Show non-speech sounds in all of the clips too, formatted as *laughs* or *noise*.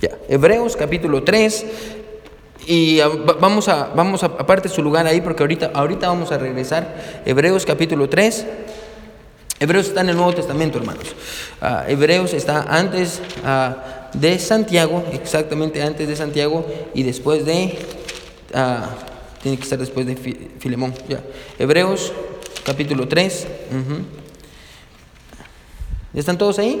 Ya, Hebreos capítulo 3. Y va- vamos a, vamos a, aparte su lugar ahí, porque ahorita, ahorita vamos a regresar. Hebreos capítulo 3. Hebreos está en el Nuevo Testamento, hermanos. Ah, Hebreos está antes ah, de Santiago, exactamente antes de Santiago y después de... ah, tiene que estar después de Fi- Filemón. Ya. Hebreos capítulo 3. ujú. ¿Ya están todos ahí?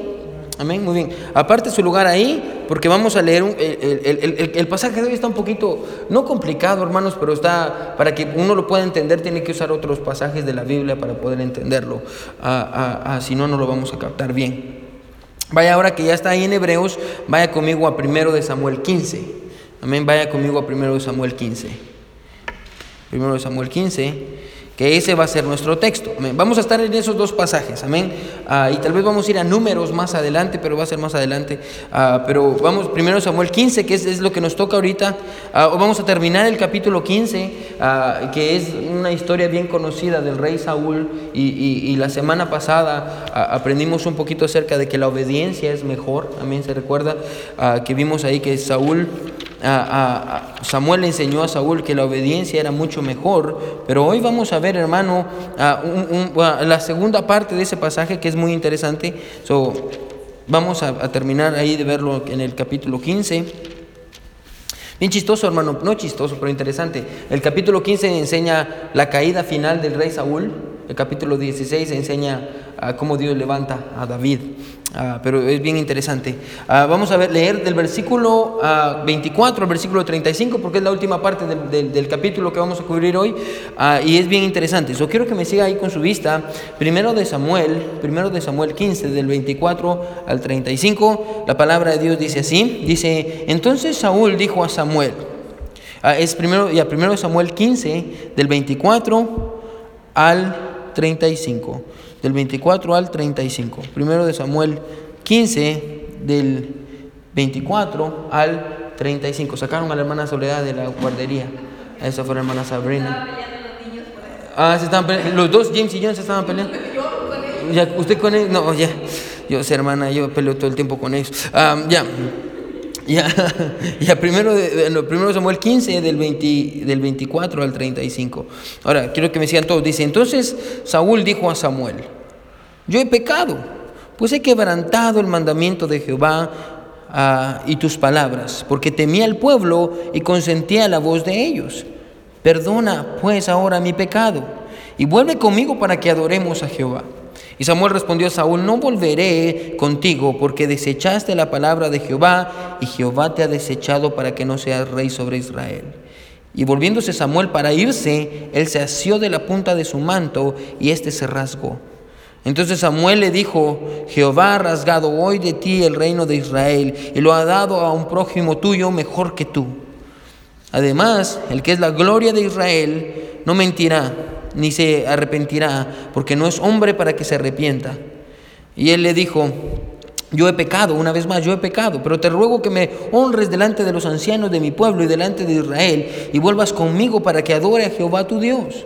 Amén, muy bien. Aparte su lugar ahí, porque vamos a leer un- el, el- el- el- pasaje de hoy está un poquito, no complicado, hermanos, pero está, para que uno lo pueda entender, tiene que usar otros pasajes de la Biblia para poder entenderlo. Ah, ah, ah, si no, no lo vamos a captar bien. Vaya ahora que ya está ahí en Hebreos, vaya conmigo a primero de Samuel 15. Amén, vaya conmigo a primero de Samuel 15. Primero de Samuel 15, que ese va a ser nuestro texto. Vamos a estar en esos dos pasajes, amén. Ah, y tal vez vamos a ir a números más adelante, pero va a ser más adelante. Ah, pero vamos primero Samuel 15, que es, es lo que nos toca ahorita. Ah, o vamos a terminar el capítulo 15, ah, que es una historia bien conocida del rey Saúl. Y, y- y la semana pasada aprendimos un poquito acerca de que la obediencia es mejor. Amén. Se recuerda que vimos ahí que Saúl a- a- Samuel enseñó a Saúl que la obediencia era mucho mejor, pero hoy vamos a ver, hermano, a un- un- a la segunda parte de ese pasaje que es muy interesante. So, vamos a terminar ahí de verlo en el capítulo 15. Bien chistoso, hermano, no chistoso, pero interesante. El capítulo 15 enseña la caída final del rey Saúl. El capítulo 16 enseña ah, cómo Dios levanta a David. Ah, pero es bien interesante. Ah, vamos a ver, leer del versículo ah, 24 al versículo 35, porque es la última parte del, capítulo que vamos a cubrir hoy. Y es bien interesante. Yo quiero que me siga ahí con su vista. Primero de Samuel, primero de Samuel 15, del 24 al 35. La palabra de Dios dice así: dice, entonces Saúl dijo a Samuel. Es primero, primero de Samuel 15, del 24 al 35. Del 24 al 35. Primero de Samuel 15, del 24 al 35. Sacaron a la hermana Soledad de la guardería. Esa fue la hermana Sabrina. Ah, se estaban peleando. Los dos, James y John, se estaban peleando. Ya, ¿Usted con él? No, ya. Yo sé, hermana, yo peleo todo el tiempo con ellos. Ah, ya. *laughs* Ya, ya primero, de, en lo primero Samuel 15, del, 20 del 24 al 35. Ahora, quiero que me sigan todos. Dice, entonces Saúl dijo a Samuel, yo he pecado, pues he quebrantado el mandamiento de Jehová ah, y tus palabras, porque temía al pueblo y consentía a la voz de ellos. Perdona pues ahora mi pecado y vuelve conmigo para que adoremos a Jehová. Y Samuel respondió a Saúl, no volveré contigo porque desechaste la palabra de Jehová y Jehová te ha desechado para que no seas rey sobre Israel. Y volviéndose Samuel para irse, él se asió de la punta de su manto y éste se rasgó. Entonces Samuel le dijo, Jehová ha rasgado hoy de ti el reino de Israel y lo ha dado a un prójimo tuyo mejor que tú. Además, el que es la gloria de Israel no mentirá ni se arrepentirá, porque no es hombre para que se arrepienta. Y él le dijo, yo he pecado, una vez más, yo he pecado, pero te ruego que me honres delante de los ancianos de mi pueblo y delante de Israel, y vuelvas conmigo para que adore a Jehová tu Dios.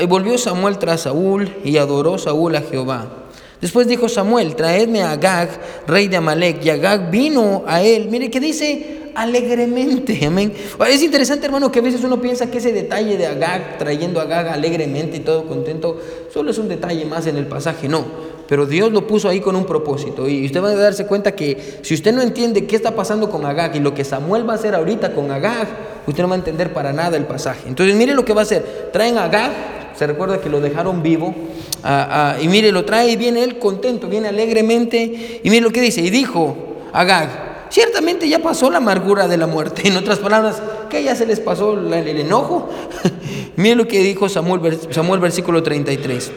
Y volvió Samuel tras Saúl, y adoró Saúl a Jehová. Después dijo Samuel, traedme a Agag, rey de Amalek, y Agag vino a él. Mire que dice alegremente, amén. Es interesante, hermano, que a veces uno piensa que ese detalle de Agag, trayendo a Agag alegremente y todo contento, solo es un detalle más en el pasaje, no. Pero Dios lo puso ahí con un propósito. Y usted va a darse cuenta que si usted no entiende qué está pasando con Agag y lo que Samuel va a hacer ahorita con Agag, usted no va a entender para nada el pasaje. Entonces, mire lo que va a hacer. Traen a Agag, se recuerda que lo dejaron vivo. Ah, ah, y mire, lo trae y viene él contento, viene alegremente. Y mire lo que dice. Y dijo Agag, ciertamente ya pasó la amargura de la muerte. *laughs* En otras palabras, que ya se les pasó la- el enojo. *laughs* mire lo que dijo Samuel, Samuel versículo 33.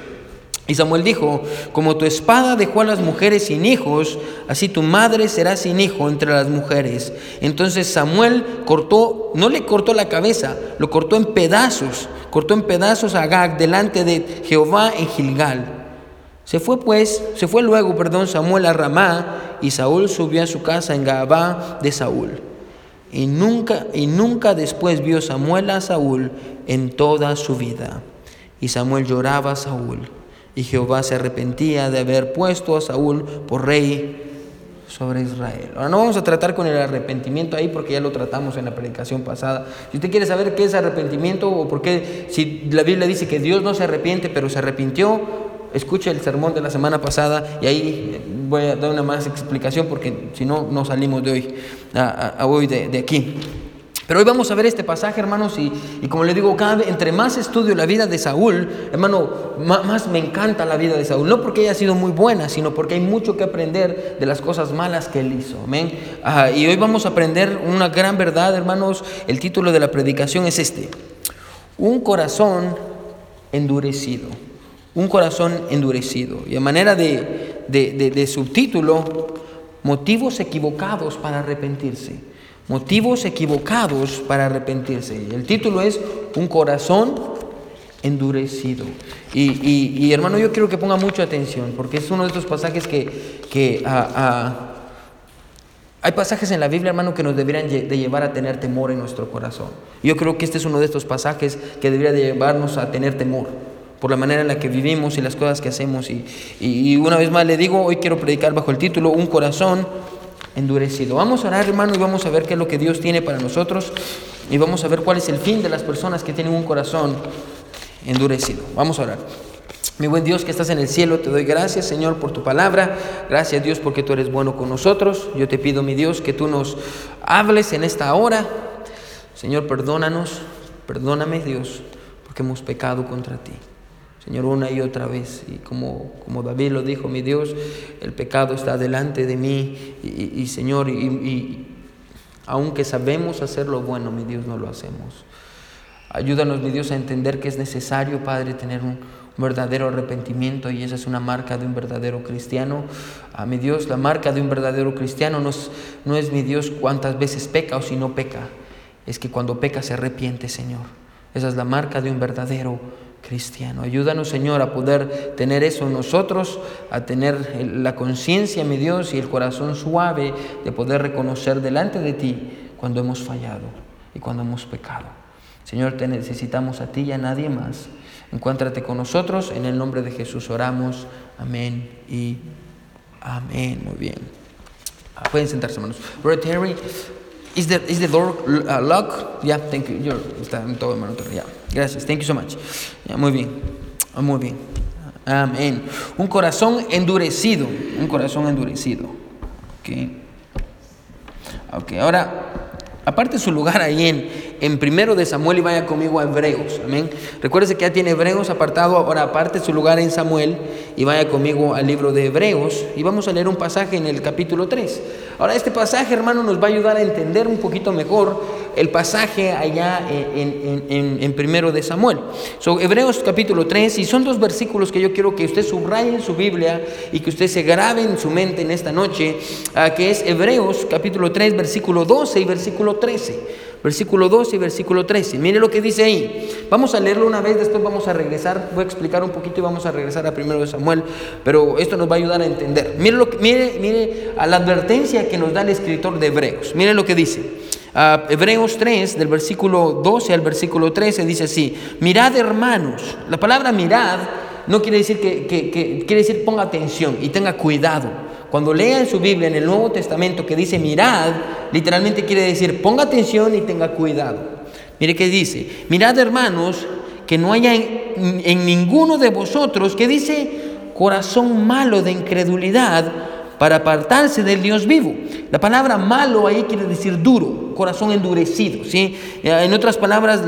Y Samuel dijo, como tu espada dejó a las mujeres sin hijos, así tu madre será sin hijo entre las mujeres. Entonces Samuel cortó, no le cortó la cabeza, lo cortó en pedazos, cortó en pedazos a Agag delante de Jehová en Gilgal. Se fue pues, se fue luego, perdón, Samuel a Ramá, y Saúl subió a su casa en Gabá de Saúl. Y nunca, y nunca después vio Samuel a Saúl en toda su vida. Y Samuel lloraba a Saúl. Y Jehová se arrepentía de haber puesto a Saúl por rey sobre Israel. Ahora no vamos a tratar con el arrepentimiento ahí porque ya lo tratamos en la predicación pasada. Si usted quiere saber qué es arrepentimiento o por qué, si la Biblia dice que Dios no se arrepiente, pero se arrepintió, escuche el sermón de la semana pasada y ahí voy a dar una más explicación porque si no, no salimos de hoy, a, hoy de, de aquí. Pero hoy vamos a ver este pasaje, hermanos, y, como le digo, cada vez, entre más estudio la vida de Saúl, hermano, más, me encanta la vida de Saúl. No porque haya sido muy buena, sino porque hay mucho que aprender de las cosas malas que él hizo. Amén. y hoy vamos a aprender una gran verdad, hermanos. El título de la predicación es este: Un corazón endurecido. Un corazón endurecido. Y a manera de, de subtítulo, motivos equivocados para arrepentirse motivos equivocados para arrepentirse. El título es Un corazón endurecido. Y, hermano, yo quiero que ponga mucha atención, porque es uno de estos pasajes que, ah, ah, hay pasajes en la Biblia, hermano, que nos deberían de llevar a tener temor en nuestro corazón. Yo creo que este es uno de estos pasajes que debería de llevarnos a tener temor por la manera en la que vivimos y las cosas que hacemos. Y, y una vez más le digo, hoy quiero predicar bajo el título Un corazón endurecido. Vamos a orar, hermano, y vamos a ver qué es lo que Dios tiene para nosotros y vamos a ver cuál es el fin de las personas que tienen un corazón endurecido. Vamos a orar. Mi buen Dios que estás en el cielo, te doy gracias, Señor, por tu palabra. Gracias, Dios, porque tú eres bueno con nosotros. Yo te pido, mi Dios, que tú nos hables en esta hora. Señor, perdónanos, perdóname, Dios, porque hemos pecado contra ti. Señor, una y otra vez. Y como, como David lo dijo, mi Dios, el pecado está delante de mí. Y, Señor, y, aunque sabemos hacer lo bueno, mi Dios, no lo hacemos. Ayúdanos, mi Dios, a entender que es necesario, Padre, tener un, verdadero arrepentimiento y esa es una marca de un verdadero cristiano. A mi Dios, la marca de un verdadero cristiano no es, no es mi Dios cuántas veces peca o si no peca, es que cuando peca se arrepiente, Señor. Esa es la marca de un verdadero cristiano. Ayúdanos, Señor, a poder tener eso nosotros, a tener la conciencia, mi Dios, y el corazón suave de poder reconocer delante de ti cuando hemos fallado y cuando hemos pecado. Señor, te necesitamos a ti y a nadie más. Encuéntrate con nosotros. En el nombre de Jesús oramos. Amén y amén. Muy bien. Ah, pueden sentarse, hermanos. Brother Terry, is the, is the door uh, locked? Yeah, thank you. está en todo, hermano. Yeah. Gracias, thank you so much. muy bien, muy bien. Amén. Un corazón endurecido, un corazón endurecido. Ok. Ok, ahora, aparte su lugar ahí en, en primero de Samuel y vaya conmigo a Hebreos. Amén. Recuérdese que ya tiene Hebreos apartado, ahora aparte su lugar en Samuel y vaya conmigo al libro de Hebreos y vamos a leer un pasaje en el capítulo 3. Ahora este pasaje, hermano, nos va a ayudar a entender un poquito mejor el pasaje allá en, primero de Samuel. So, Hebreos capítulo 3 y son dos versículos que yo quiero que usted subraye en su Biblia y que usted se grabe en su mente en esta noche, ah, que es Hebreos capítulo 3 versículo 12 y versículo 13 versículo 12 y versículo 13. Mire lo que dice ahí. Vamos a leerlo una vez, después vamos a regresar, voy a explicar un poquito y vamos a regresar a primero de Samuel, pero esto nos va a ayudar a entender. Mire, lo que, mire, mire a la advertencia que nos da el escritor de Hebreos. Mire lo que dice. Hebreos 3, del versículo 12 al versículo 13, dice así, mirad hermanos, la palabra mirad no quiere decir que, que quiere decir ponga atención y tenga cuidado. Cuando lea en su Biblia, en el Nuevo Testamento, que dice mirad, literalmente quiere decir ponga atención y tenga cuidado. Mire que dice, mirad hermanos, que no haya en, en ninguno de vosotros que dice corazón malo de incredulidad para apartarse del Dios vivo. La palabra malo ahí quiere decir duro, corazón endurecido. ¿sí? En otras palabras,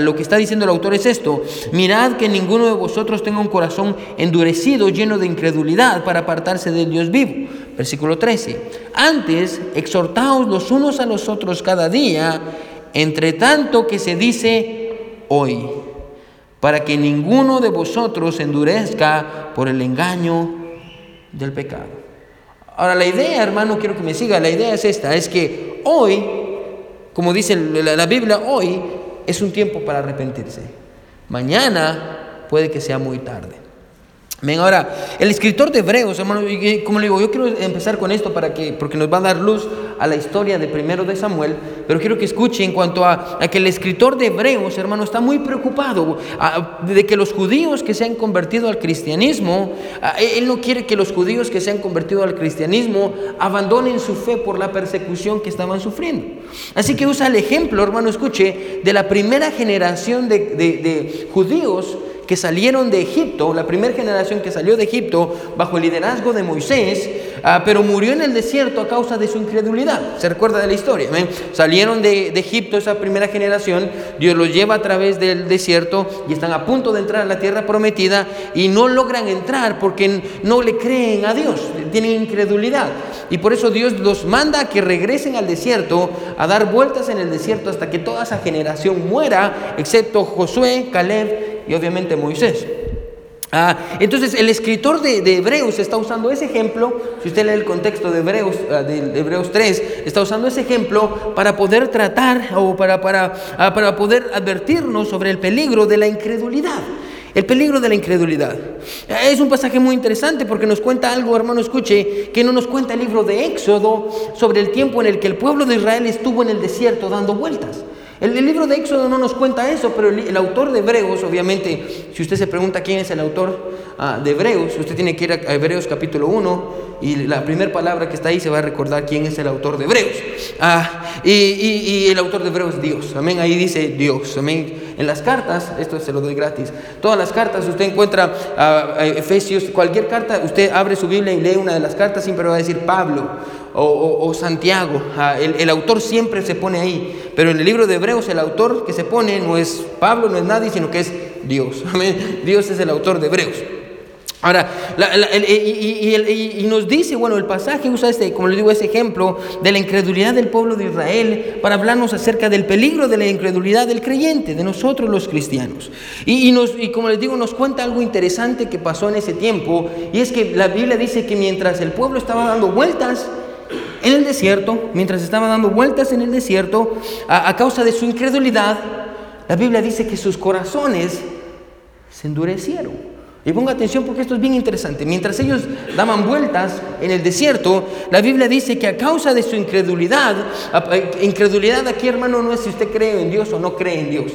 lo que está diciendo el autor es esto, mirad que ninguno de vosotros tenga un corazón endurecido, lleno de incredulidad, para apartarse del Dios vivo. Versículo 13. Antes, exhortaos los unos a los otros cada día, entre tanto que se dice hoy, para que ninguno de vosotros endurezca por el engaño del pecado. Ahora la idea, hermano, quiero que me siga, la idea es esta, es que hoy, como dice la, Biblia, hoy es un tiempo para arrepentirse. Mañana puede que sea muy tarde. Ahora, el escritor de Hebreos, hermano, como le digo, yo quiero empezar con esto para que, porque nos va a dar luz a la historia de primero de Samuel, pero quiero que escuche en cuanto a, que el escritor de Hebreos, hermano, está muy preocupado de que los judíos que se han convertido al cristianismo, él no quiere que los judíos que se han convertido al cristianismo abandonen su fe por la persecución que estaban sufriendo. Así que usa el ejemplo, hermano, escuche, de la primera generación de, de judíos que salieron de Egipto, la primera generación que salió de Egipto bajo el liderazgo de Moisés, ah, pero murió en el desierto a causa de su incredulidad. ¿Se recuerda de la historia? Salieron de, de, Egipto esa primera generación, Dios los lleva a través del desierto y están a punto de entrar a la tierra prometida y no logran entrar porque no le creen a Dios, tienen incredulidad. Y por eso Dios los manda a que regresen al desierto, a dar vueltas en el desierto hasta que toda esa generación muera, excepto Josué, Caleb y obviamente Moisés. Ah, entonces el escritor de, Hebreos está usando ese ejemplo, si usted lee el contexto de Hebreos, ah, de Hebreos 3, está usando ese ejemplo para poder tratar o para, para, ah, para poder advertirnos sobre el peligro de la incredulidad. El peligro de la incredulidad. Es un pasaje muy interesante porque nos cuenta algo, hermano, escuche, que no nos cuenta el libro de Éxodo sobre el tiempo en el que el pueblo de Israel estuvo en el desierto dando vueltas. El, libro de Éxodo no nos cuenta eso, pero el, autor de Hebreos, obviamente, si usted se pregunta quién es el autor ah, de Hebreos, usted tiene que ir a Hebreos capítulo 1 y la primera palabra que está ahí se va a recordar quién es el autor de Hebreos. Ah, y, el autor de Hebreos es Dios, amén, ahí dice Dios, amén. En las cartas, esto se lo doy gratis, todas las cartas usted encuentra uh, Efesios, cualquier carta, usted abre su Biblia y lee una de las cartas, siempre va a decir Pablo o, Santiago. El, autor siempre se pone ahí. Pero en el libro de Hebreos el autor que se pone no es Pablo, no es nadie, sino que es Dios. *laughs* Dios es el autor de Hebreos. Ahora, y, nos dice, bueno, el pasaje usa este, como le digo, ese ejemplo de la incredulidad del pueblo de Israel para hablarnos acerca del peligro de la incredulidad del creyente, de nosotros los cristianos. Y, nos, y como les digo, nos cuenta algo interesante que pasó en ese tiempo, y es que la Biblia dice que mientras el pueblo estaba dando vueltas, en el desierto, mientras estaba dando vueltas en el desierto, a, causa de su incredulidad, la Biblia dice que sus corazones se endurecieron. Y ponga atención porque esto es bien interesante. Mientras ellos daban vueltas en el desierto, la Biblia dice que a causa de su incredulidad, incredulidad aquí hermano no es si usted cree en Dios o no cree en Dios.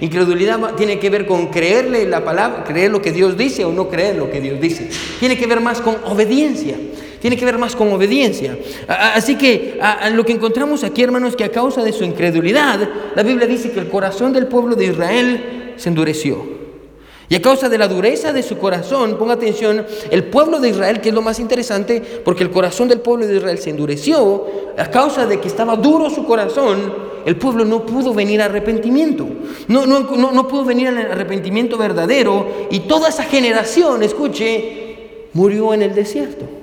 Incredulidad tiene que ver con creerle la palabra, creer lo que Dios dice o no creer lo que Dios dice. Tiene que ver más con obediencia. Tiene que ver más con obediencia. Así que lo que encontramos aquí, hermanos, es que a causa de su incredulidad, la Biblia dice que el corazón del pueblo de Israel se endureció. Y a causa de la dureza de su corazón, ponga atención, el pueblo de Israel, que es lo más interesante, porque el corazón del pueblo de Israel se endureció, a causa de que estaba duro su corazón, el pueblo no pudo venir a arrepentimiento. No, no, no, no pudo venir al arrepentimiento verdadero y toda esa generación, escuche, murió en el desierto.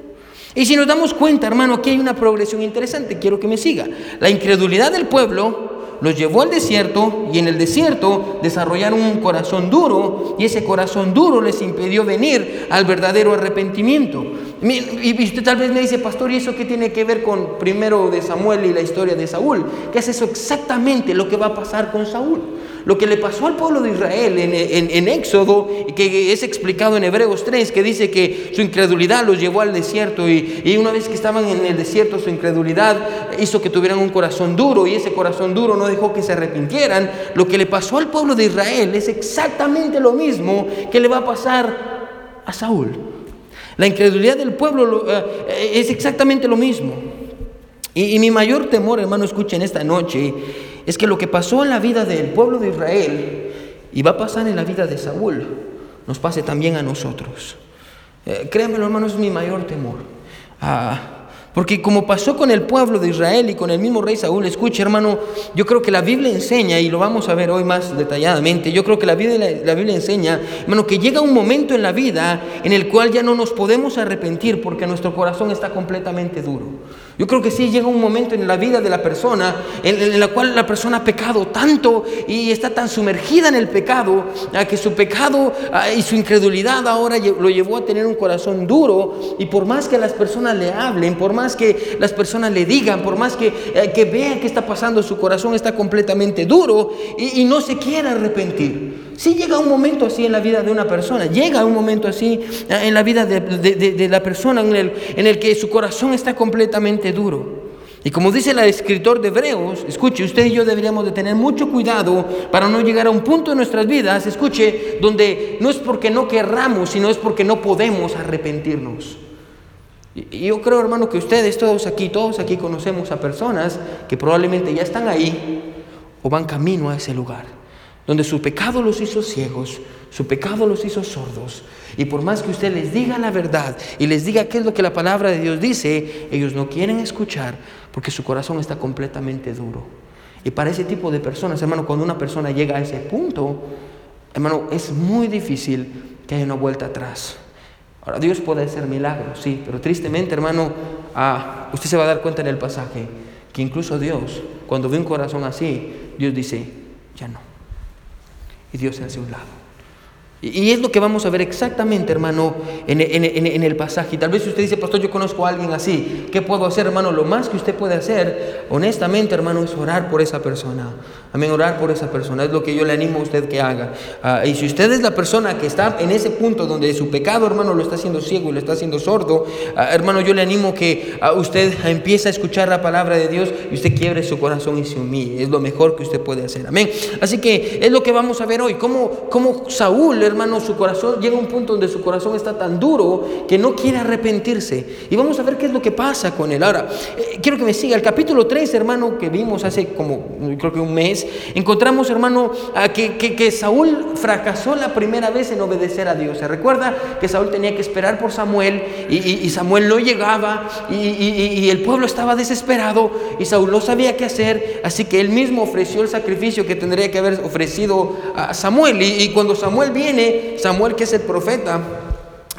Y si nos damos cuenta, hermano, aquí hay una progresión interesante, quiero que me siga. La incredulidad del pueblo los llevó al desierto y en el desierto desarrollaron un corazón duro y ese corazón duro les impidió venir al verdadero arrepentimiento. Y usted tal vez me dice, pastor, ¿y eso qué tiene que ver con primero de Samuel y la historia de Saúl? ¿Qué es eso exactamente lo que va a pasar con Saúl? Lo que le pasó al pueblo de Israel en, Éxodo, y que es explicado en Hebreos 3, que dice que su incredulidad los llevó al desierto y, y una vez que estaban en el desierto su incredulidad hizo que tuvieran un corazón duro y ese corazón duro no dejó que se arrepintieran. Lo que le pasó al pueblo de Israel es exactamente lo mismo que le va a pasar a Saúl. La incredulidad del pueblo eh, es exactamente lo mismo. Y, y mi mayor temor, hermano, escuchen esta noche, es que lo que pasó en la vida del pueblo de Israel y va a pasar en la vida de Saúl, nos pase también a nosotros. Eh, créanmelo, hermano, es mi mayor temor. Ah, porque como pasó con el pueblo de Israel y con el mismo rey Saúl, escuche hermano, yo creo que la Biblia enseña, y lo vamos a ver hoy más detalladamente, yo creo que la Biblia, la Biblia enseña, hermano, que llega un momento en la vida en el cual ya no nos podemos arrepentir porque nuestro corazón está completamente duro. Yo creo que sí llega un momento en la vida de la persona en, en, la cual la persona ha pecado tanto y está tan sumergida en el pecado a que su pecado y su incredulidad ahora lo llevó a tener un corazón duro y por más que las personas le hablen, por más que las personas le digan, por más que, eh, que vean qué está pasando, su corazón está completamente duro y, no se quiere arrepentir. Sí llega un momento así en la vida de una persona, llega un momento así eh, en la vida de, de, la persona en el, en el que su corazón está completamente duro. Y como dice el escritor de Hebreos, escuche, usted y yo deberíamos de tener mucho cuidado para no llegar a un punto en nuestras vidas, escuche, donde no es porque no querramos, sino es porque no podemos arrepentirnos. Y yo creo, hermano, que ustedes, todos aquí, todos aquí conocemos a personas que probablemente ya están ahí o van camino a ese lugar, donde su pecado los hizo ciegos, su pecado los hizo sordos. Y por más que usted les diga la verdad y les diga qué es lo que la palabra de Dios dice, ellos no quieren escuchar porque su corazón está completamente duro. Y para ese tipo de personas, hermano, cuando una persona llega a ese punto, hermano, es muy difícil que haya una vuelta atrás. Ahora, Dios puede hacer milagros, sí, pero tristemente, hermano, ah, usted se va a dar cuenta en el pasaje que incluso Dios, cuando ve un corazón así, Dios dice, ya no. Y Dios se hace un lado. Y es lo que vamos a ver exactamente, hermano, en, el pasaje. Y tal vez usted dice, pastor, yo conozco a alguien así. ¿Qué puedo hacer, hermano? Lo más que usted puede hacer, honestamente, hermano, es orar por esa persona. Amén, orar por esa persona. Es lo que yo le animo a usted que haga. Ah, y si usted es la persona que está en ese punto donde su pecado, hermano, lo está haciendo ciego y lo está haciendo sordo, ah, hermano, yo le animo que a usted empiece a escuchar la palabra de Dios y usted quiebre su corazón y se humille. Es lo mejor que usted puede hacer. Amén. Así que es lo que vamos a ver hoy. Cómo, cómo Saúl, hermano, hermano, su corazón llega a un punto donde su corazón está tan duro que no quiere arrepentirse. Y vamos a ver qué es lo que pasa con él. Ahora, eh, quiero que me siga. El capítulo 3, hermano, que vimos hace como, creo que un mes, encontramos, hermano, que, que, Saúl fracasó la primera vez en obedecer a Dios. Se recuerda que Saúl tenía que esperar por Samuel y, Samuel no llegaba y, y el pueblo estaba desesperado y Saúl no sabía qué hacer. Así que él mismo ofreció el sacrificio que tendría que haber ofrecido a Samuel. y cuando Samuel viene, Samuel, que es el profeta,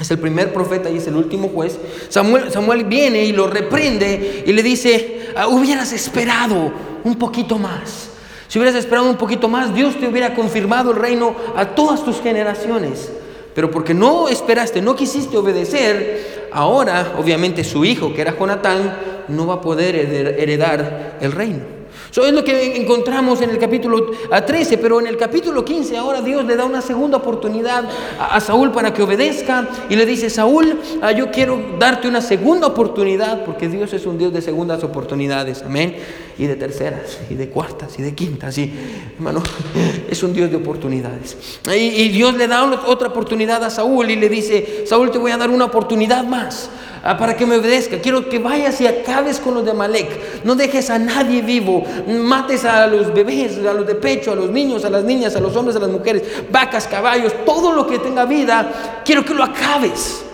es el primer profeta y es el último juez, Samuel, Samuel viene y lo reprende y le dice, ah, hubieras esperado un poquito más. Si hubieras esperado un poquito más, Dios te hubiera confirmado el reino a todas tus generaciones. Pero porque no esperaste, no quisiste obedecer, ahora obviamente su hijo, que era Jonatán, no va a poder heredar el reino. Eso es lo que encontramos en el capítulo 13, pero en el capítulo 15 ahora Dios le da una segunda oportunidad a, Saúl para que obedezca y le dice, Saúl, ah, yo quiero darte una segunda oportunidad porque Dios es un Dios de segundas oportunidades, amén, y de terceras, y de cuartas, y de quintas, y hermano, *laughs* es un Dios de oportunidades. Y, Dios le da otra oportunidad a Saúl y le dice, Saúl, te voy a dar una oportunidad más. Ah, para que me obedezca. Quiero que vayas y acabes con los de Malek. No dejes a nadie vivo. Mates a los bebés, a los de pecho, a los niños, a las niñas, a los hombres, a las mujeres, vacas, caballos, todo lo que tenga vida. Quiero que lo acabes.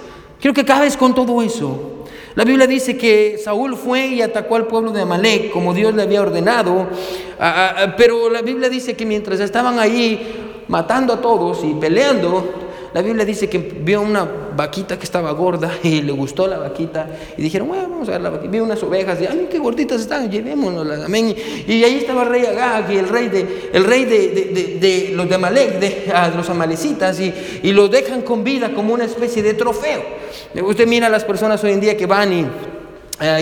Quiero que acabes con todo eso. La Biblia dice que Saúl fue y atacó al pueblo de Amalek como Dios le había ordenado, ah, ah, pero la Biblia dice que mientras estaban ahí matando a todos y peleando, la Biblia dice que vio una vaquita que estaba gorda *laughs* y le gustó la vaquita y dijeron, bueno, vamos a ver la vaquita. Vio unas ovejas y, ay, qué gorditas están, llevémonos, amén. Y ahí estaba el rey Agag y el rey de, el rey de, los de Amalek, de los amalecitas, y, y los dejan con vida como una especie de trofeo. Usted mira a las personas hoy en día que van y,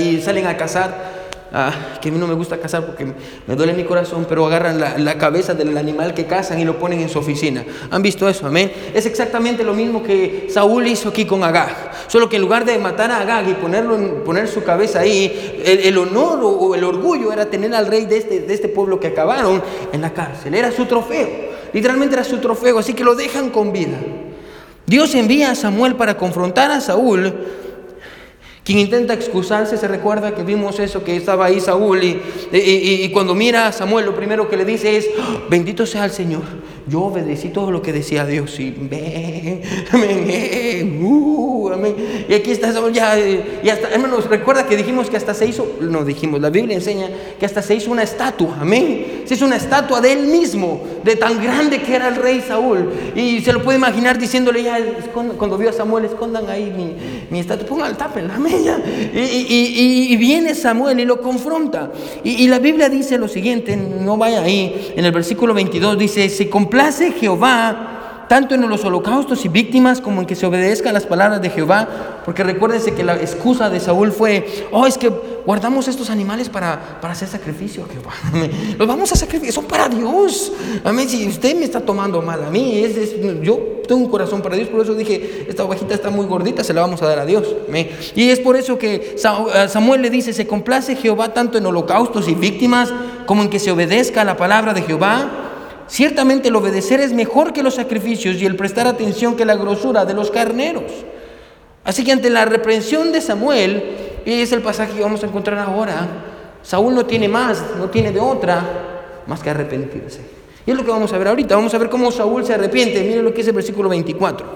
y salen a cazar Ah, que a mí no me gusta cazar porque me duele mi corazón, pero agarran la, cabeza del animal que cazan y lo ponen en su oficina. ¿Han visto eso? Amén. Es exactamente lo mismo que Saúl hizo aquí con Agag. Solo que en lugar de matar a Agag y ponerlo poner su cabeza ahí, el, honor o, el orgullo era tener al rey de este, de este pueblo que acabaron en la cárcel. Era su trofeo. Literalmente era su trofeo. Así que lo dejan con vida. Dios envía a Samuel para confrontar a Saúl quien intenta excusarse se recuerda que vimos eso, que estaba ahí Saúl y, cuando mira a Samuel lo primero que le dice es, oh, bendito sea el Señor, yo obedecí todo lo que decía Dios y amén, amén, uh, amén. Y aquí está ya, y hasta, hermanos, recuerda que dijimos que hasta se hizo, no dijimos, la Biblia enseña que hasta se hizo una estatua, amén. Se hizo una estatua de él mismo, de tan grande que era el rey Saúl. Y se lo puede imaginar diciéndole ya, cuando vio a Samuel, escondan ahí mi, estatua, pongan tapen, amén. Y, viene Samuel y lo confronta. Y, la Biblia dice lo siguiente, no vaya ahí, en el versículo 22 dice, se complace Jehová tanto en los holocaustos y víctimas como en que se obedezca a las palabras de Jehová, porque recuérdense que la excusa de Saúl fue, oh, es que guardamos estos animales para, para hacer sacrificio a Jehová, *laughs* los vamos a sacrificar, son para Dios, amén, si usted me está tomando mal a mí, yo tengo un corazón para Dios, por eso dije, esta ovejita está muy gordita, se la vamos a dar a Dios. Y es por eso que Samuel le dice, se complace Jehová tanto en holocaustos y víctimas como en que se obedezca a la palabra de Jehová. Ciertamente el obedecer es mejor que los sacrificios y el prestar atención que la grosura de los carneros. Así que ante la reprensión de Samuel, y es el pasaje que vamos a encontrar ahora, Saúl no tiene más, no tiene de otra más que arrepentirse. Y es lo que vamos a ver ahorita. Vamos a ver cómo Saúl se arrepiente. Miren lo que es el versículo 24.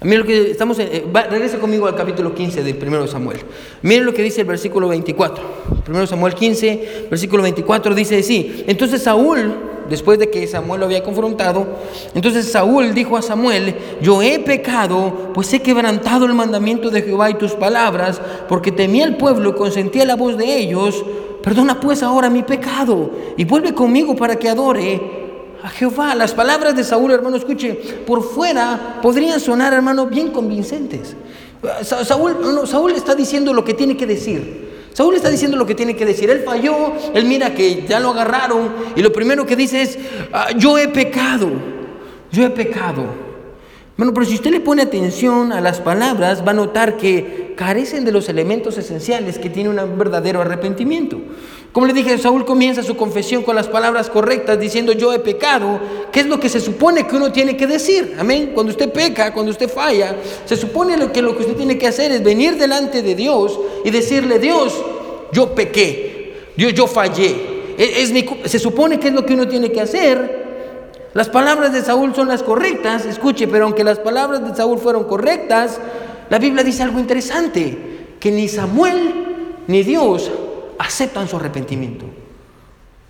Miren lo que estamos eh, regresa conmigo al capítulo 15 de 1 Samuel. Miren lo que dice el versículo 24. 1 Samuel 15, versículo 24 dice así. Entonces Saúl, después de que Samuel lo había confrontado, entonces Saúl dijo a Samuel, yo he pecado, pues he quebrantado el mandamiento de Jehová y tus palabras, porque temía al pueblo y consentía la voz de ellos Perdona pues ahora mi pecado y vuelve conmigo para que adore a Jehová. Las palabras de Saúl, hermano, escuche, por fuera podrían sonar, hermano, bien convincentes. Saúl, Saúl está diciendo lo que tiene que decir. Saúl está diciendo lo que tiene que decir. Él falló, él mira que ya lo agarraron y lo primero que dice es, ah, yo he pecado, yo he pecado. Bueno, pero si usted le pone atención a las palabras, va a notar que carecen de los elementos esenciales que tiene un verdadero arrepentimiento. Como le dije, Saúl comienza su confesión con las palabras correctas, diciendo yo he pecado, ¿qué es lo que se supone que uno tiene que decir. Amén. Cuando usted peca, cuando usted falla, se supone que lo que usted tiene que hacer es venir delante de Dios y decirle, Dios, yo pequé, Dios, yo fallé. Es, se supone que es lo que uno tiene que hacer las palabras de Saúl son las correctas, escuche, pero aunque las palabras de Saúl fueron correctas, la Biblia dice algo interesante, que ni Samuel ni Dios aceptan su arrepentimiento.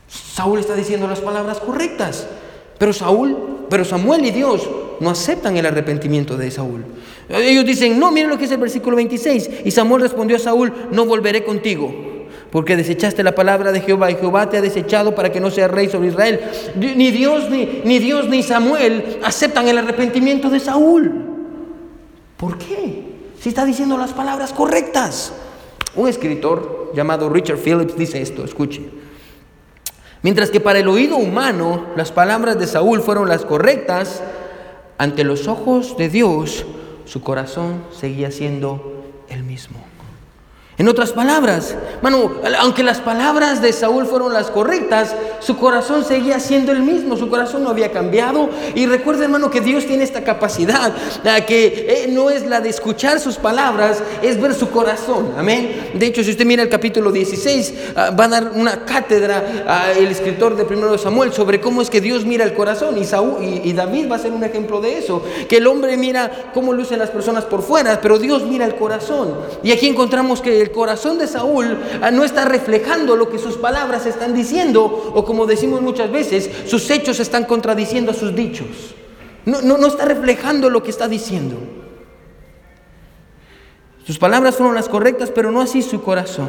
Saúl está diciendo las palabras correctas, pero Saúl, pero Samuel y Dios no aceptan el arrepentimiento de Saúl. Ellos dicen, no, miren lo que es el versículo 26. Y Samuel respondió a Saúl, no volveré contigo porque desechaste la palabra de Jehová y Jehová te ha desechado para que no seas rey sobre Israel. Ni Dios ni, ni Dios ni Samuel aceptan el arrepentimiento de Saúl. ¿Por qué? Si está diciendo las palabras correctas. Un escritor llamado Richard Phillips dice esto, escuche. Mientras que para el oído humano las palabras de Saúl fueron las correctas, ante los ojos de Dios su corazón seguía siendo. En otras palabras, mano, aunque las palabras de Saúl fueron las correctas, su corazón seguía siendo el mismo, su corazón no había cambiado. Y recuerda, hermano, que Dios tiene esta capacidad, que eh, no es la de escuchar sus palabras, es ver su corazón. Amén. De hecho, si usted mira el capítulo 16, ah, va a dar una cátedra al escritor de primero de Samuel sobre cómo es que Dios mira el corazón. Y, Saúl, y, David va a ser un ejemplo de eso, que el hombre mira cómo lucen las personas por fuera, pero Dios mira el corazón. Y aquí encontramos que el corazón de Saúl no está reflejando lo que sus palabras están diciendo, o como decimos muchas veces, sus hechos están contradiciendo a sus dichos. No, no, no está reflejando lo que está diciendo. Sus palabras fueron las correctas, pero no así su corazón.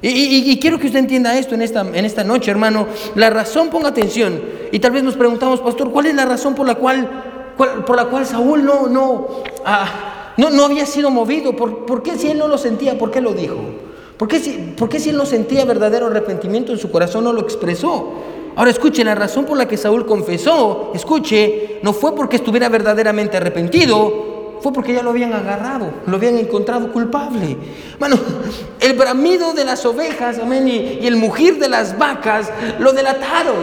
Y, quiero que usted entienda esto en esta, en esta noche, hermano. La razón, ponga atención. Y tal vez nos preguntamos, pastor, ¿cuál es la razón por la cual, por la cual Saúl no, no, ah, no, no había sido movido. ¿Por, ¿Por, qué si él no lo sentía? ¿Por qué lo dijo? ¿Por qué, si, ¿Por qué si él no sentía verdadero arrepentimiento en su corazón no lo expresó? Ahora escuche, la razón por la que Saúl confesó, escuche, no fue porque estuviera verdaderamente arrepentido, fue porque ya lo habían agarrado, lo habían encontrado culpable. Bueno, el bramido de las ovejas, amén, y, el mugir de las vacas lo delataron.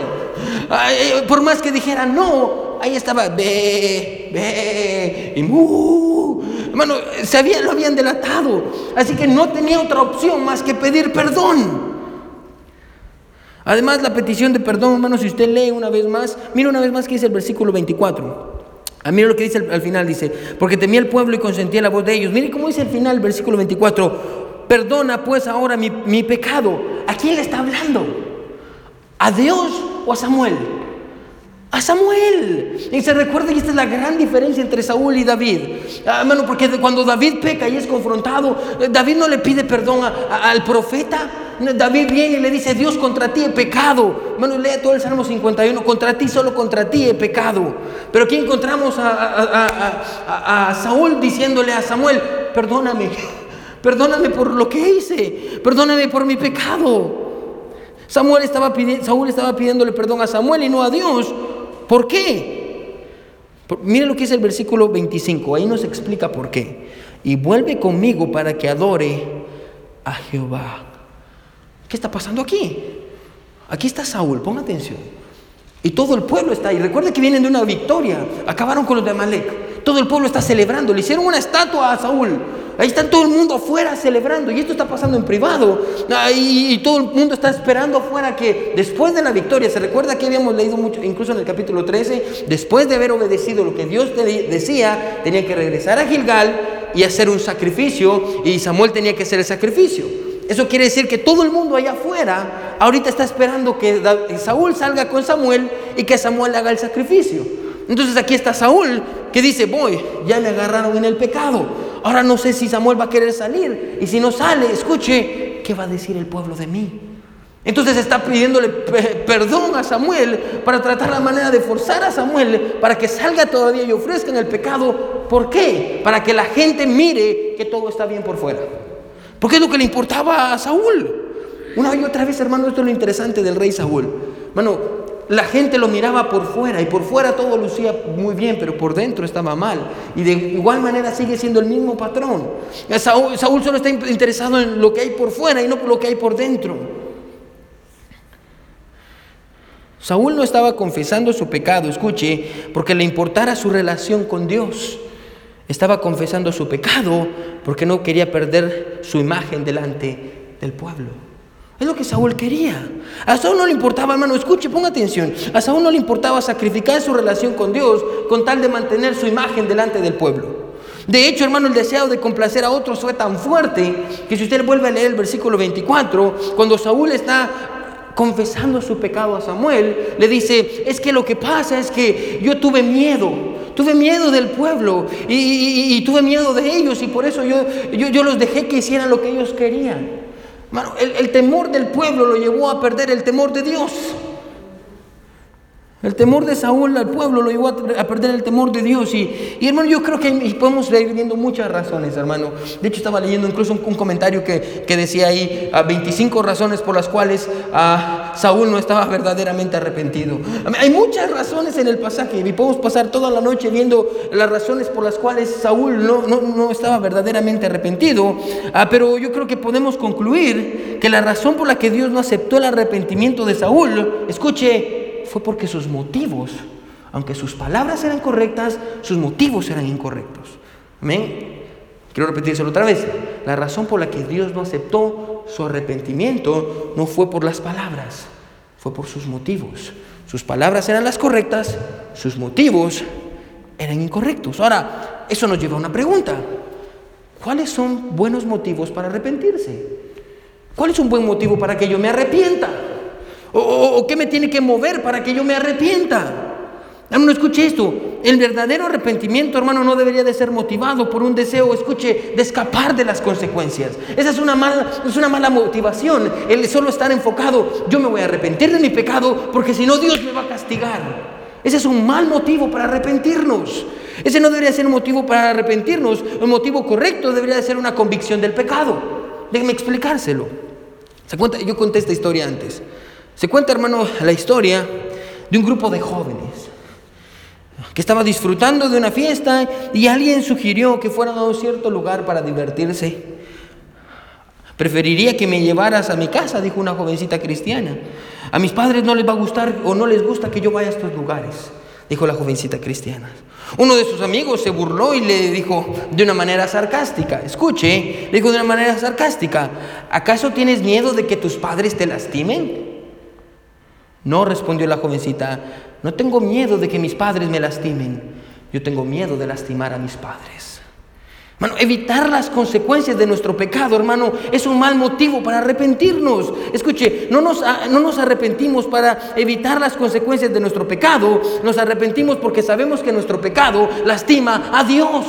por más que dijeran, no, ahí estaba, ve, ve, y mu. Hermano, se había, lo habían delatado. Así que no tenía otra opción más que pedir perdón. Además, la petición de perdón, hermano, si usted lee una vez más, mira una vez más que dice el versículo 24. A mí lo que dice al, final, dice, porque temía el pueblo y consentía la voz de ellos. Mire cómo dice el final, versículo 24. Perdona pues ahora mi, mi pecado. ¿A quién le está hablando? ¿A Dios o a Samuel? A Samuel. Y se recuerda que esta es la gran diferencia entre Saúl y David. Ah, hermano, porque cuando David peca y es confrontado, eh, David no le pide perdón al profeta. David viene y le dice, Dios, contra ti he pecado. Hermano, lee todo el Salmo 51, contra ti, solo contra ti he pecado. Pero aquí encontramos a, a Saúl diciéndole a Samuel, perdóname, *laughs* perdóname por lo que hice, perdóname por mi pecado. Samuel estaba Saúl estaba pidiéndole perdón a Samuel y no a Dios. ¿Por qué? Mire lo que dice el versículo 25, ahí nos explica por qué. Y vuelve conmigo para que adore a Jehová. ¿Qué está pasando aquí? Aquí está Saúl, ponga atención. Y todo el pueblo está ahí. Recuerde que vienen de una victoria. Acabaron con los de Amalek. Todo el pueblo está celebrando. Le hicieron una estatua a Saúl. Ahí está todo el mundo afuera celebrando. Y esto está pasando en privado. y todo el mundo está esperando afuera que después de la victoria, se recuerda que habíamos leído mucho, incluso en el capítulo 13, después de haber obedecido lo que Dios decía, tenía que regresar a Gilgal y hacer un sacrificio. Y Samuel tenía que hacer el sacrificio. Eso quiere decir que todo el mundo allá afuera ahorita está esperando que Saúl salga con Samuel y que Samuel haga el sacrificio. Entonces aquí está Saúl que dice, voy, ya me agarraron en el pecado. Ahora no sé si Samuel va a querer salir. Y si no sale, escuche, ¿qué va a decir el pueblo de mí? Entonces está pidiéndole perdón a Samuel para tratar la manera de forzar a Samuel para que salga todavía y ofrezca en el pecado. ¿Por qué? Para que la gente mire que todo está bien por fuera. Porque es lo que le importaba a Saúl. Una y otra vez, hermano, esto es lo interesante del rey Saúl. Hermano, la gente lo miraba por fuera y por fuera todo lucía muy bien, pero por dentro estaba mal. Y de igual manera sigue siendo el mismo patrón. Saúl, solo está interesado en lo que hay por fuera y no por lo que hay por dentro. Saúl no estaba confesando su pecado, escuche, porque le importara su relación con Dios. Estaba confesando su pecado porque no quería perder su imagen delante del pueblo. Es lo que Saúl quería. A Saúl no le importaba, hermano, escuche, ponga atención. A Saúl no le importaba sacrificar su relación con Dios con tal de mantener su imagen delante del pueblo. De hecho, hermano, el deseo de complacer a otros fue tan fuerte que si usted vuelve a leer el versículo 24, cuando Saúl está confesando su pecado a Samuel, le dice, es que lo que pasa es que yo tuve miedo, tuve miedo del pueblo y, tuve miedo de ellos y por eso yo, yo, los dejé que hicieran lo que ellos querían. el temor del pueblo lo llevó a perder el temor de Dios. El temor de Saúl al pueblo lo llevó a perder el temor de Dios. Y, hermano, yo creo que podemos ir viendo muchas razones, hermano. De hecho, estaba leyendo incluso un, comentario que, decía ahí a 25 razones por las cuales a Saúl no estaba verdaderamente arrepentido. Hay muchas razones en el pasaje y podemos pasar toda la noche viendo las razones por las cuales Saúl no, no, estaba verdaderamente arrepentido. Ah, pero yo creo que podemos concluir que la razón por la que Dios no aceptó el arrepentimiento de Saúl, escuche, fue porque sus motivos, aunque sus palabras eran correctas, sus motivos eran incorrectos. Amén. Quiero repetírselo otra vez. La razón por la que Dios no aceptó su arrepentimiento no fue por las palabras, fue por sus motivos. Sus palabras eran las correctas, sus motivos eran incorrectos. Ahora, eso nos lleva a una pregunta. ¿Cuáles son buenos motivos para arrepentirse? ¿Cuál es un buen motivo para que yo me arrepienta? ¿O, qué me tiene que mover para que yo me arrepienta? Hermano, escuche esto. El verdadero arrepentimiento, hermano, no debería de ser motivado por un deseo, escuche, de escapar de las consecuencias. Esa es una mala, es una mala motivación. El solo estar enfocado, yo me voy a arrepentir de mi pecado porque si no Dios me va a castigar. Ese es un mal motivo para arrepentirnos. Ese no debería ser un motivo para arrepentirnos. Un motivo correcto debería de ser una convicción del pecado. Déjeme explicárselo. ¿Se cuenta? Yo conté esta historia antes. Se cuenta, hermano, la historia de un grupo de jóvenes que estaba disfrutando de una fiesta y alguien sugirió que fueran a un cierto lugar para divertirse. Preferiría que me llevaras a mi casa, dijo una jovencita cristiana. A mis padres no les va a gustar o no les gusta que yo vaya a estos lugares, dijo la jovencita cristiana. Uno de sus amigos se burló y le dijo de una manera sarcástica, escuche, le dijo de una manera sarcástica, ¿acaso tienes miedo de que tus padres te lastimen? No, respondió la jovencita, no tengo miedo de que mis padres me lastimen, yo tengo miedo de lastimar a mis padres. Hermano, evitar las consecuencias de nuestro pecado, hermano, es un mal motivo para arrepentirnos. Escuche, no nos, no nos arrepentimos para evitar las consecuencias de nuestro pecado, nos arrepentimos porque sabemos que nuestro pecado lastima a Dios.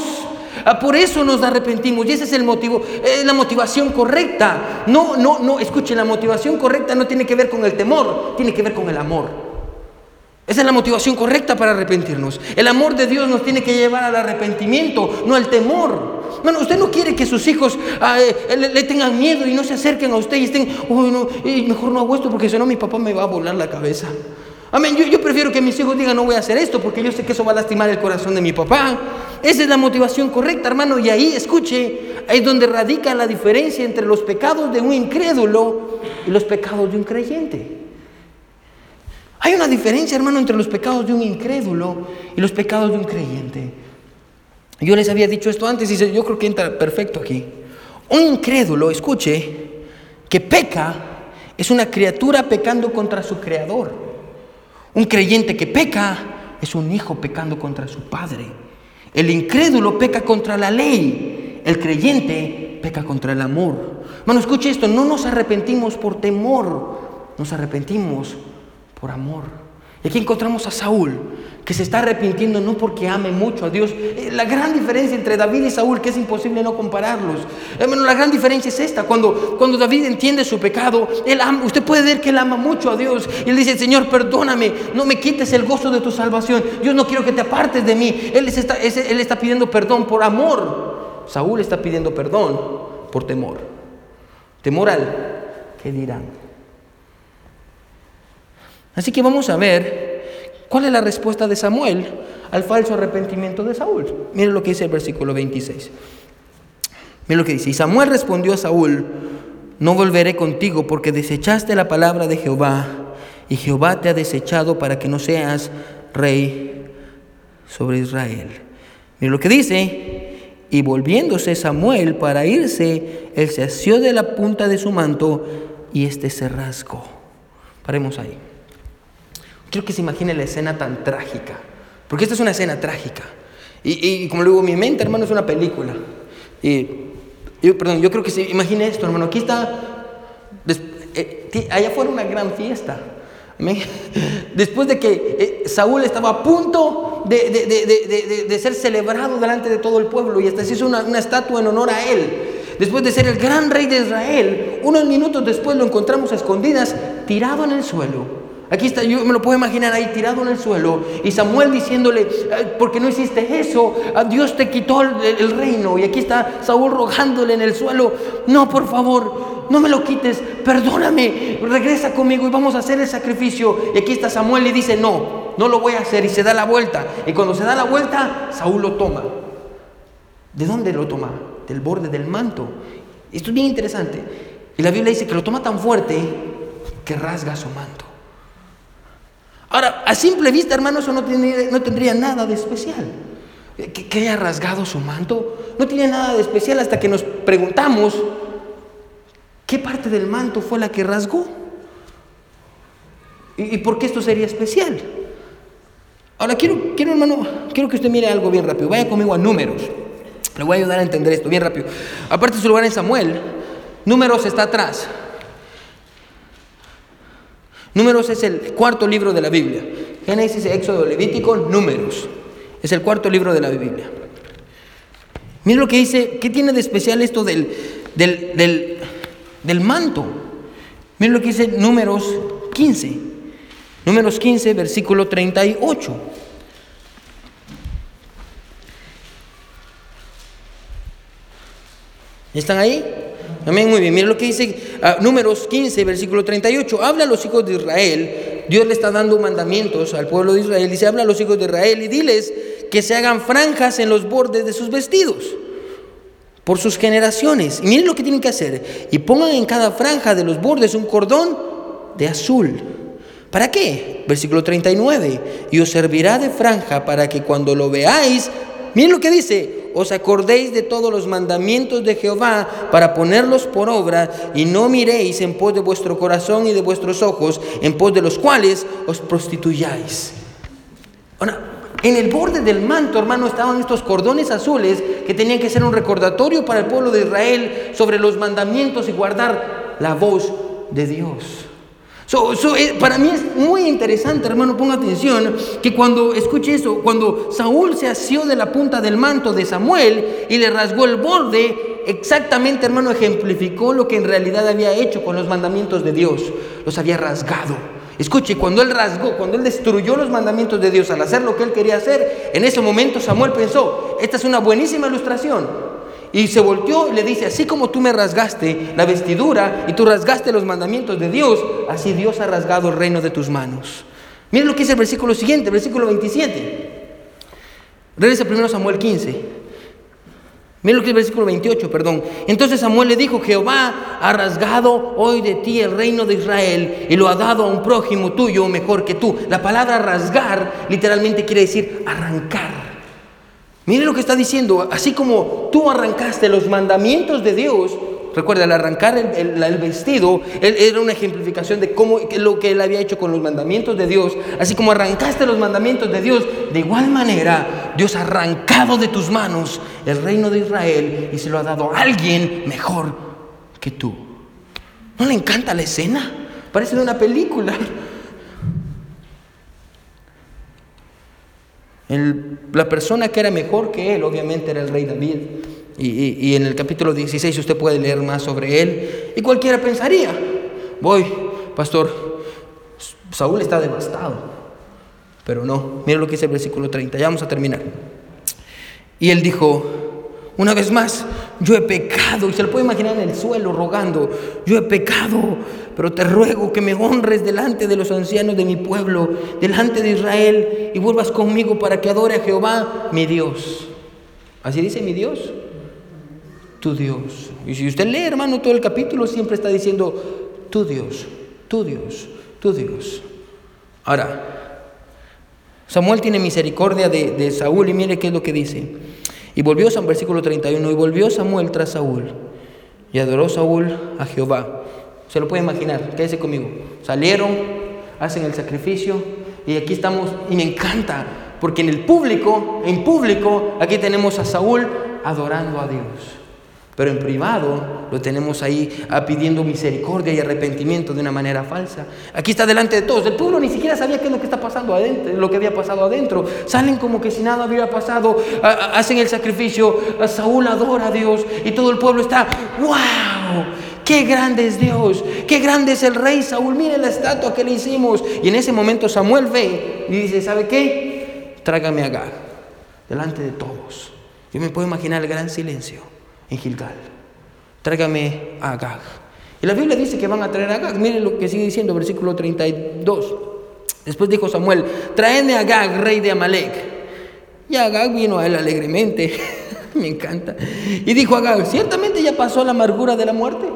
Ah, por eso nos arrepentimos y ese es el motivo, la motivación correcta. No, no, no, escuchen, la motivación correcta no tiene que ver con el temor, tiene que ver con el amor. Esa es la motivación correcta para arrepentirnos. El amor de Dios nos tiene que llevar al arrepentimiento, no al temor. Bueno, usted no quiere que sus hijos ah, eh, le, tengan miedo y no se acerquen a usted y estén, oh, no, mejor no hago esto porque si no mi papá me va a volar la cabeza. Amén. Yo, yo, prefiero que mis hijos digan no voy a hacer esto porque yo sé que eso va a lastimar el corazón de mi papá. Esa es la motivación correcta, hermano. Y ahí, escuche, ahí es donde radica la diferencia entre los pecados de un incrédulo y los pecados de un creyente. Hay una diferencia, hermano, entre los pecados de un incrédulo y los pecados de un creyente. Yo les había dicho esto antes y yo creo que entra perfecto aquí. Un incrédulo, escuche, que peca es una criatura pecando contra su creador. Un creyente que peca es un hijo pecando contra su padre. El incrédulo peca contra la ley. El creyente peca contra el amor. Bueno, escuche esto, no nos arrepentimos por temor, nos arrepentimos por amor. Y aquí encontramos a Saúl, que se está arrepintiendo no porque ame mucho a Dios. Eh, la gran diferencia entre David y Saúl, que es imposible no compararlos. Hermano, la gran diferencia es esta. Cuando, cuando David entiende su pecado, él usted puede ver que él ama mucho a Dios. Y él dice, Señor, perdóname, no me quites el gozo de tu salvación. Yo no quiero que te apartes de mí. Él está, él está pidiendo perdón por amor. Saúl está pidiendo perdón por temor. Temor al que dirán. Así que vamos a ver cuál es la respuesta de Samuel al falso arrepentimiento de Saúl. Miren lo que dice el versículo 26. Miren lo que dice. Y Samuel respondió a Saúl, no volveré contigo porque desechaste la palabra de Jehová y Jehová te ha desechado para que no seas rey sobre Israel. Miren lo que dice. Y volviéndose Samuel para irse, él se asió de la punta de su manto y este se rasgó. Paremos ahí. Quiero que se imagine la escena tan trágica, porque esta es una escena trágica. Y, como le digo, mi mente, hermano, es una película. Y, perdón, yo creo que se imagine esto, hermano. Aquí está, eh, allá fuera una gran fiesta. *laughs* Después de que eh, Saúl estaba a punto de, ser celebrado delante de todo el pueblo y hasta se hizo una, una estatua en honor a él. Después de ser el gran rey de Israel, unos minutos después lo encontramos a escondidas, tirado en el suelo Aquí está, yo me lo puedo imaginar ahí tirado en el suelo y Samuel diciéndole, porque no hiciste eso, Dios te quitó el, reino. Y aquí está Saúl rogándole en el suelo, no, por favor, no me lo quites, perdóname, regresa conmigo y vamos a hacer el sacrificio. Y aquí está Samuel y dice, no, no lo voy a hacer y se da la vuelta. Y cuando se da la vuelta, Saúl lo toma. ¿De dónde lo toma? Del borde del manto. Esto es bien interesante. Y la Biblia dice que lo toma tan fuerte que rasga su manto. Ahora, a simple vista, hermano, eso no, tendría nada de especial. Que, haya rasgado su manto, no tiene nada de especial hasta que nos preguntamos qué parte del manto fue la que rasgó. ¿Y, y por qué esto sería especial? Ahora, quiero, quiero, hermano, quiero que usted mire algo bien rápido. Vaya conmigo a números. Le voy a ayudar a entender esto bien rápido. Aparte de su lugar en Samuel, números está atrás. Números es el cuarto libro de la Biblia. Génesis, Éxodo, Levítico, Números. Es el cuarto libro de la Biblia. Miren lo que dice, ¿qué tiene de especial esto del, del, del, manto? Miren lo que dice Números 15. Números 15, versículo 38. ¿Están ahí? Amén, muy bien. Mira lo que dice ah, Números 15, versículo 38. Habla a los hijos de Israel. Dios le está dando mandamientos al pueblo de Israel. Dice, habla a los hijos de Israel y diles que se hagan franjas en los bordes de sus vestidos por sus generaciones. Y miren lo que tienen que hacer. Y pongan en cada franja de los bordes un cordón de azul. ¿Para qué? Versículo 39. Y os servirá de franja para que cuando lo veáis, miren lo que dice, os acordéis de todos los mandamientos de Jehová para ponerlos por obra y no miréis en pos de vuestro corazón y de vuestros ojos, en pos de los cuales os prostituyáis. en el borde del manto, hermano, estaban estos cordones azules que tenían que ser un recordatorio para el pueblo de Israel sobre los mandamientos y guardar la voz de Dios. Eh, para mí es muy interesante, hermano, ponga atención, que cuando escuche eso, cuando Saúl se asió de la punta del manto de Samuel y le rasgó el borde, exactamente, hermano, ejemplificó lo que en realidad había hecho con los mandamientos de Dios. Los había rasgado. Escuche, cuando él rasgó, cuando él destruyó los mandamientos de Dios al hacer lo que él quería hacer, en ese momento Samuel pensó, esta es una buenísima ilustración y se volteó y le dice, así como tú me rasgaste la vestidura y tú rasgaste los mandamientos de Dios, así Dios ha rasgado el reino de tus manos. Miren lo que dice el versículo siguiente, versículo 27. Regresa primero Samuel 15. Miren lo que es el versículo 28, perdón. Entonces Samuel le dijo, Jehová ha rasgado hoy de ti el reino de Israel y lo ha dado a un prójimo tuyo mejor que tú. La palabra rasgar literalmente quiere decir arrancar. Miren lo que está diciendo, así como tú arrancaste los mandamientos de Dios, Recuerda, al arrancar el, vestido, era una ejemplificación de cómo lo que él había hecho con los mandamientos de Dios. Así como arrancaste los mandamientos de Dios, de igual manera Dios ha arrancado de tus manos el reino de Israel y se lo ha dado a alguien mejor que tú. ¿No le encanta la escena? Parece una película. La persona que era mejor que él, obviamente, era el rey David. Y, en el capítulo 16 usted puede leer más sobre él. Y cualquiera pensaría, voy, pastor, Saúl está devastado. Pero no, mira lo que dice el versículo 30, ya vamos a terminar. Y él dijo, una vez más, yo he pecado, y se lo puede imaginar en el suelo rogando, yo he pecado, pero te ruego que me honres delante de los ancianos de mi pueblo, delante de Israel, y vuelvas conmigo para que adore a Jehová, mi Dios. Así dice mi Dios tu Dios. Y si usted lee, hermano, todo el capítulo siempre está diciendo, tu Dios, tu Dios, tu Dios. Ahora, Samuel tiene misericordia de, Saúl y mire qué es lo que dice. Y volvió, San versículo 31, y volvió Samuel tras Saúl y adoró Saúl a Jehová. Se lo puede imaginar, quédese conmigo. Salieron, hacen el sacrificio y aquí estamos, y me encanta, porque en el público, en público, aquí tenemos a Saúl adorando a Dios. Pero en privado lo tenemos ahí ah, pidiendo misericordia y arrepentimiento de una manera falsa. Aquí está delante de todos. El pueblo ni siquiera sabía qué es lo que está pasando adentro, lo que había pasado adentro. Salen como que si nada hubiera pasado, ah, ah, hacen el sacrificio. Saúl adora a Dios y todo el pueblo está, wow. Qué grande es Dios, qué grande es el rey Saúl. Mire la estatua que le hicimos. Y en ese momento Samuel ve y dice, ¿sabe qué? Trágame a Gag delante de todos. Yo me puedo imaginar el gran silencio en Gilgal. Tráigame a Agag. Y la Biblia dice que van a traer a Agag. Miren lo que sigue diciendo, versículo 32. Después dijo Samuel, traedme a Agag, rey de Amalek. Y Agag vino a él alegremente. *laughs* Me encanta. Y dijo Agag, ciertamente ya pasó la amargura de la muerte.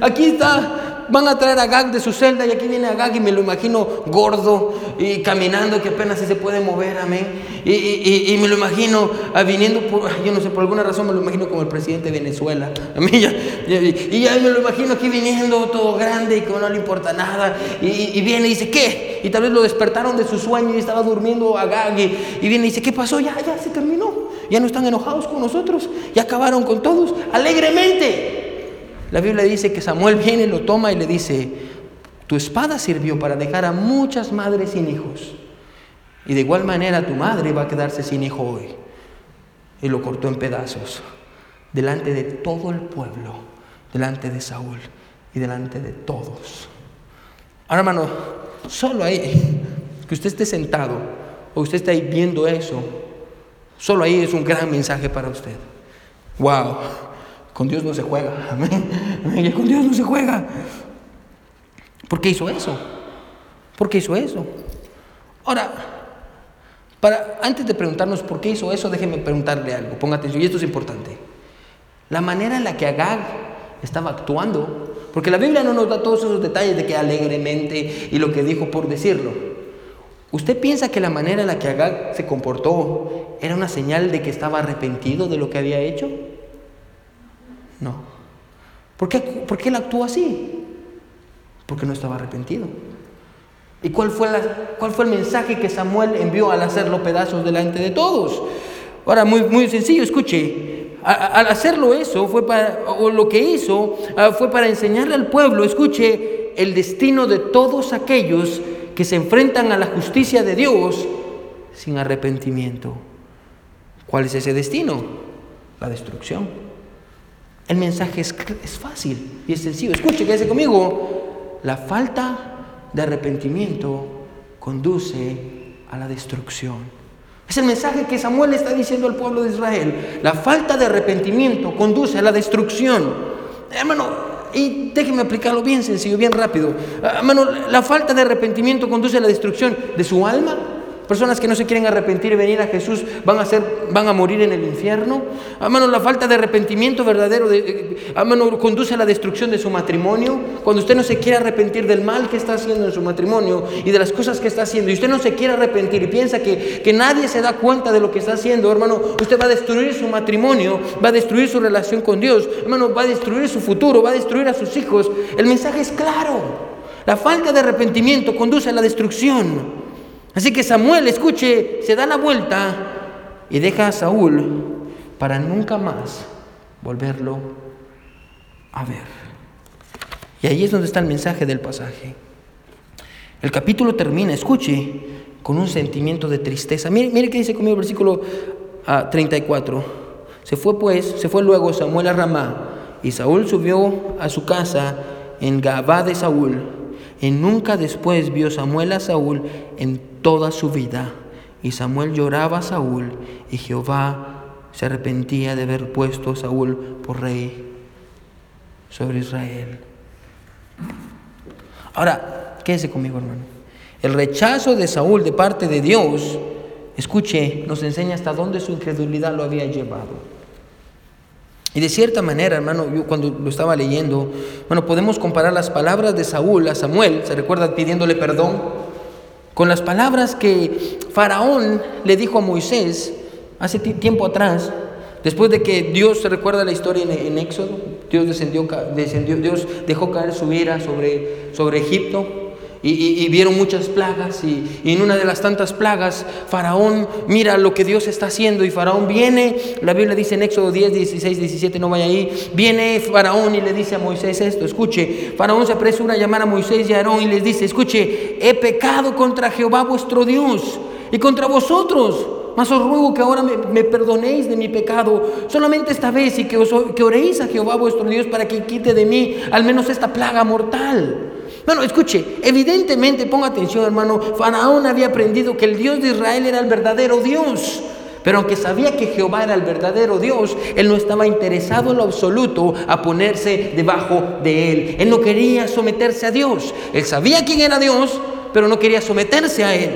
Aquí está van a traer a Gag de su celda y aquí viene a Gag y me lo imagino gordo y caminando que apenas se puede mover, amén. Y, y, me lo imagino ah, viniendo, por, yo no sé, por alguna razón me lo imagino como el presidente de Venezuela. *laughs* y ya me lo imagino aquí viniendo todo grande y que no le importa nada. Y, viene y dice, ¿qué? Y tal vez lo despertaron de su sueño y estaba durmiendo a Gag y, viene y dice, ¿qué pasó? Ya, ya se terminó. Ya no están enojados con nosotros. Ya acabaron con todos alegremente. La Biblia dice que Samuel viene, lo toma y le dice, tu espada sirvió para dejar a muchas madres sin hijos. Y de igual manera tu madre va a quedarse sin hijo hoy. Y lo cortó en pedazos, delante de todo el pueblo, delante de Saúl y delante de todos. Ahora hermano, solo ahí, que usted esté sentado o usted está ahí viendo eso, solo ahí es un gran mensaje para usted. Wow. Con Dios no se juega. *laughs* Amén. Con Dios no se juega. ¿Por qué hizo eso? ¿Por qué hizo eso? Ahora, para, antes de preguntarnos por qué hizo eso, déjeme preguntarle algo. Ponga atención, y esto es importante. La manera en la que Agag estaba actuando, porque la Biblia no nos da todos esos detalles de que alegremente y lo que dijo por decirlo. ¿Usted piensa que la manera en la que Agag se comportó era una señal de que estaba arrepentido de lo que había hecho? No. ¿Por qué, ¿Por qué él actuó así? Porque no estaba arrepentido. ¿Y cuál fue, la, cuál fue el mensaje que Samuel envió al hacerlo pedazos delante de todos? Ahora, muy, muy sencillo, escuche. al hacerlo eso, fue para, o lo que hizo, ah, fue para enseñarle al pueblo, escuche, el destino de todos aquellos que se enfrentan a la justicia de Dios sin arrepentimiento. ¿Cuál es ese destino? La destrucción. El mensaje es, fácil y es sencillo. Escuche, quédese conmigo. La falta de arrepentimiento conduce a la destrucción. Es el mensaje que Samuel está diciendo al pueblo de Israel. La falta de arrepentimiento conduce a la destrucción. Hermano, y déjeme aplicarlo bien sencillo, bien rápido. Hermano, la falta de arrepentimiento conduce a la destrucción de su alma, Personas que no se quieren arrepentir y venir a Jesús van a, ser, van a morir en el infierno. Hermano, la falta de arrepentimiento verdadero de, conduce a la destrucción de su matrimonio. Cuando usted no se quiere arrepentir del mal que está haciendo en su matrimonio y de las cosas que está haciendo, y usted no se quiere arrepentir y piensa que, que nadie se da cuenta de lo que está haciendo, hermano, usted va a destruir su matrimonio, va a destruir su relación con Dios, hermano, va a destruir su futuro, va a destruir a sus hijos. El mensaje es claro. La falta de arrepentimiento conduce a la destrucción. Así que Samuel, escuche, se da la vuelta y deja a Saúl para nunca más volverlo a ver. Y ahí es donde está el mensaje del pasaje. El capítulo termina, escuche, con un sentimiento de tristeza. Mire, mire qué dice conmigo el versículo 34. Ah, se fue pues, se fue luego Samuel a Ramá y Saúl subió a su casa en Gabá de Saúl. Y nunca después vio Samuel a Saúl en toda su vida. Y Samuel lloraba a Saúl y Jehová se arrepentía de haber puesto a Saúl por rey sobre Israel. Ahora, quédese conmigo, hermano. El rechazo de Saúl de parte de Dios, escuche, nos enseña hasta dónde su incredulidad lo había llevado. Y de cierta manera, hermano, yo cuando lo estaba leyendo, bueno, podemos comparar las palabras de Saúl a Samuel, ¿se recuerda pidiéndole perdón? Con las palabras que Faraón le dijo a Moisés hace tiempo atrás, después de que Dios se recuerda la historia en, Éxodo, Dios descendió, descendió, Dios dejó caer su ira sobre, sobre Egipto, y, vieron muchas plagas y, en una de las tantas plagas Faraón mira lo que Dios está haciendo y Faraón viene, la Biblia dice en Éxodo 10, 16, 17, no vaya ahí, viene Faraón y le dice a Moisés esto, escuche, Faraón se apresura a llamar a Moisés y a Aarón y les dice, escuche, he pecado contra Jehová vuestro Dios y contra vosotros. Mas os ruego que ahora me, perdonéis de mi pecado, solamente esta vez, y que, os, que oréis a Jehová vuestro Dios para que quite de mí al menos esta plaga mortal. Bueno, escuche, evidentemente, ponga atención hermano, Faraón había aprendido que el Dios de Israel era el verdadero Dios. Pero aunque sabía que Jehová era el verdadero Dios, él no estaba interesado en lo absoluto a ponerse debajo de él. Él no quería someterse a Dios. Él sabía quién era Dios, pero no quería someterse a él.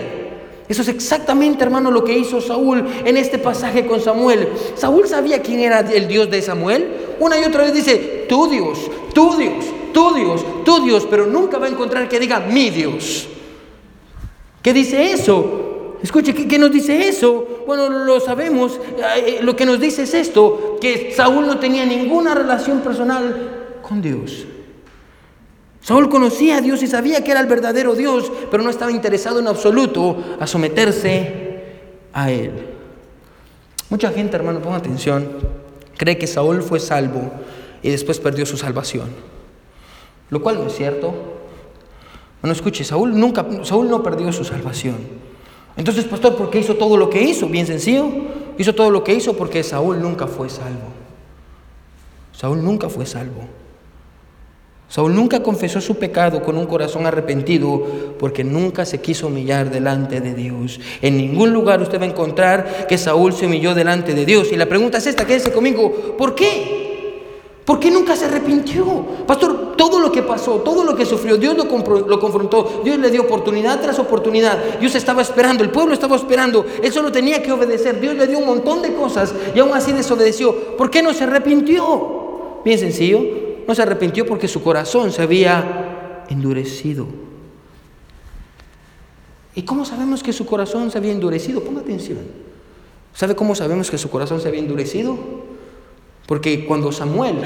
Eso es exactamente, hermano, lo que hizo Saúl en este pasaje con Samuel. Saúl sabía quién era el Dios de Samuel. Una y otra vez dice, tu Dios, tu Dios, tu Dios, tu Dios, pero nunca va a encontrar que diga mi Dios. ¿Qué dice eso? Escuche, ¿qué, nos dice eso? Bueno, lo sabemos. Eh, lo que nos dice es esto, que Saúl no tenía ninguna relación personal con Dios. Saúl conocía a Dios y sabía que era el verdadero Dios, pero no estaba interesado en absoluto a someterse a Él. Mucha gente, hermano, ponga atención, cree que Saúl fue salvo y después perdió su salvación lo cual no es cierto. Bueno, escuche, Saúl nunca, Saúl no perdió su salvación. Entonces, pastor, ¿por qué hizo todo lo que hizo? Bien sencillo, hizo todo lo que hizo porque Saúl nunca fue salvo. Saúl nunca fue salvo. Saúl nunca confesó su pecado con un corazón arrepentido porque nunca se quiso humillar delante de Dios. En ningún lugar usted va a encontrar que Saúl se humilló delante de Dios. Y la pregunta es esta, quédese conmigo, ¿por qué? ¿Por qué nunca se arrepintió? Pastor, todo lo que pasó, todo lo que sufrió, Dios lo, lo, confrontó, Dios le dio oportunidad tras oportunidad. Dios estaba esperando, el pueblo estaba esperando, él solo tenía que obedecer. Dios le dio un montón de cosas y aún así desobedeció. ¿Por qué no se arrepintió? Bien sencillo, no se arrepintió porque su corazón se había endurecido. ¿Y cómo sabemos que su corazón se había endurecido? Ponga atención. ¿Sabe cómo sabemos que su corazón se había endurecido? Porque cuando Samuel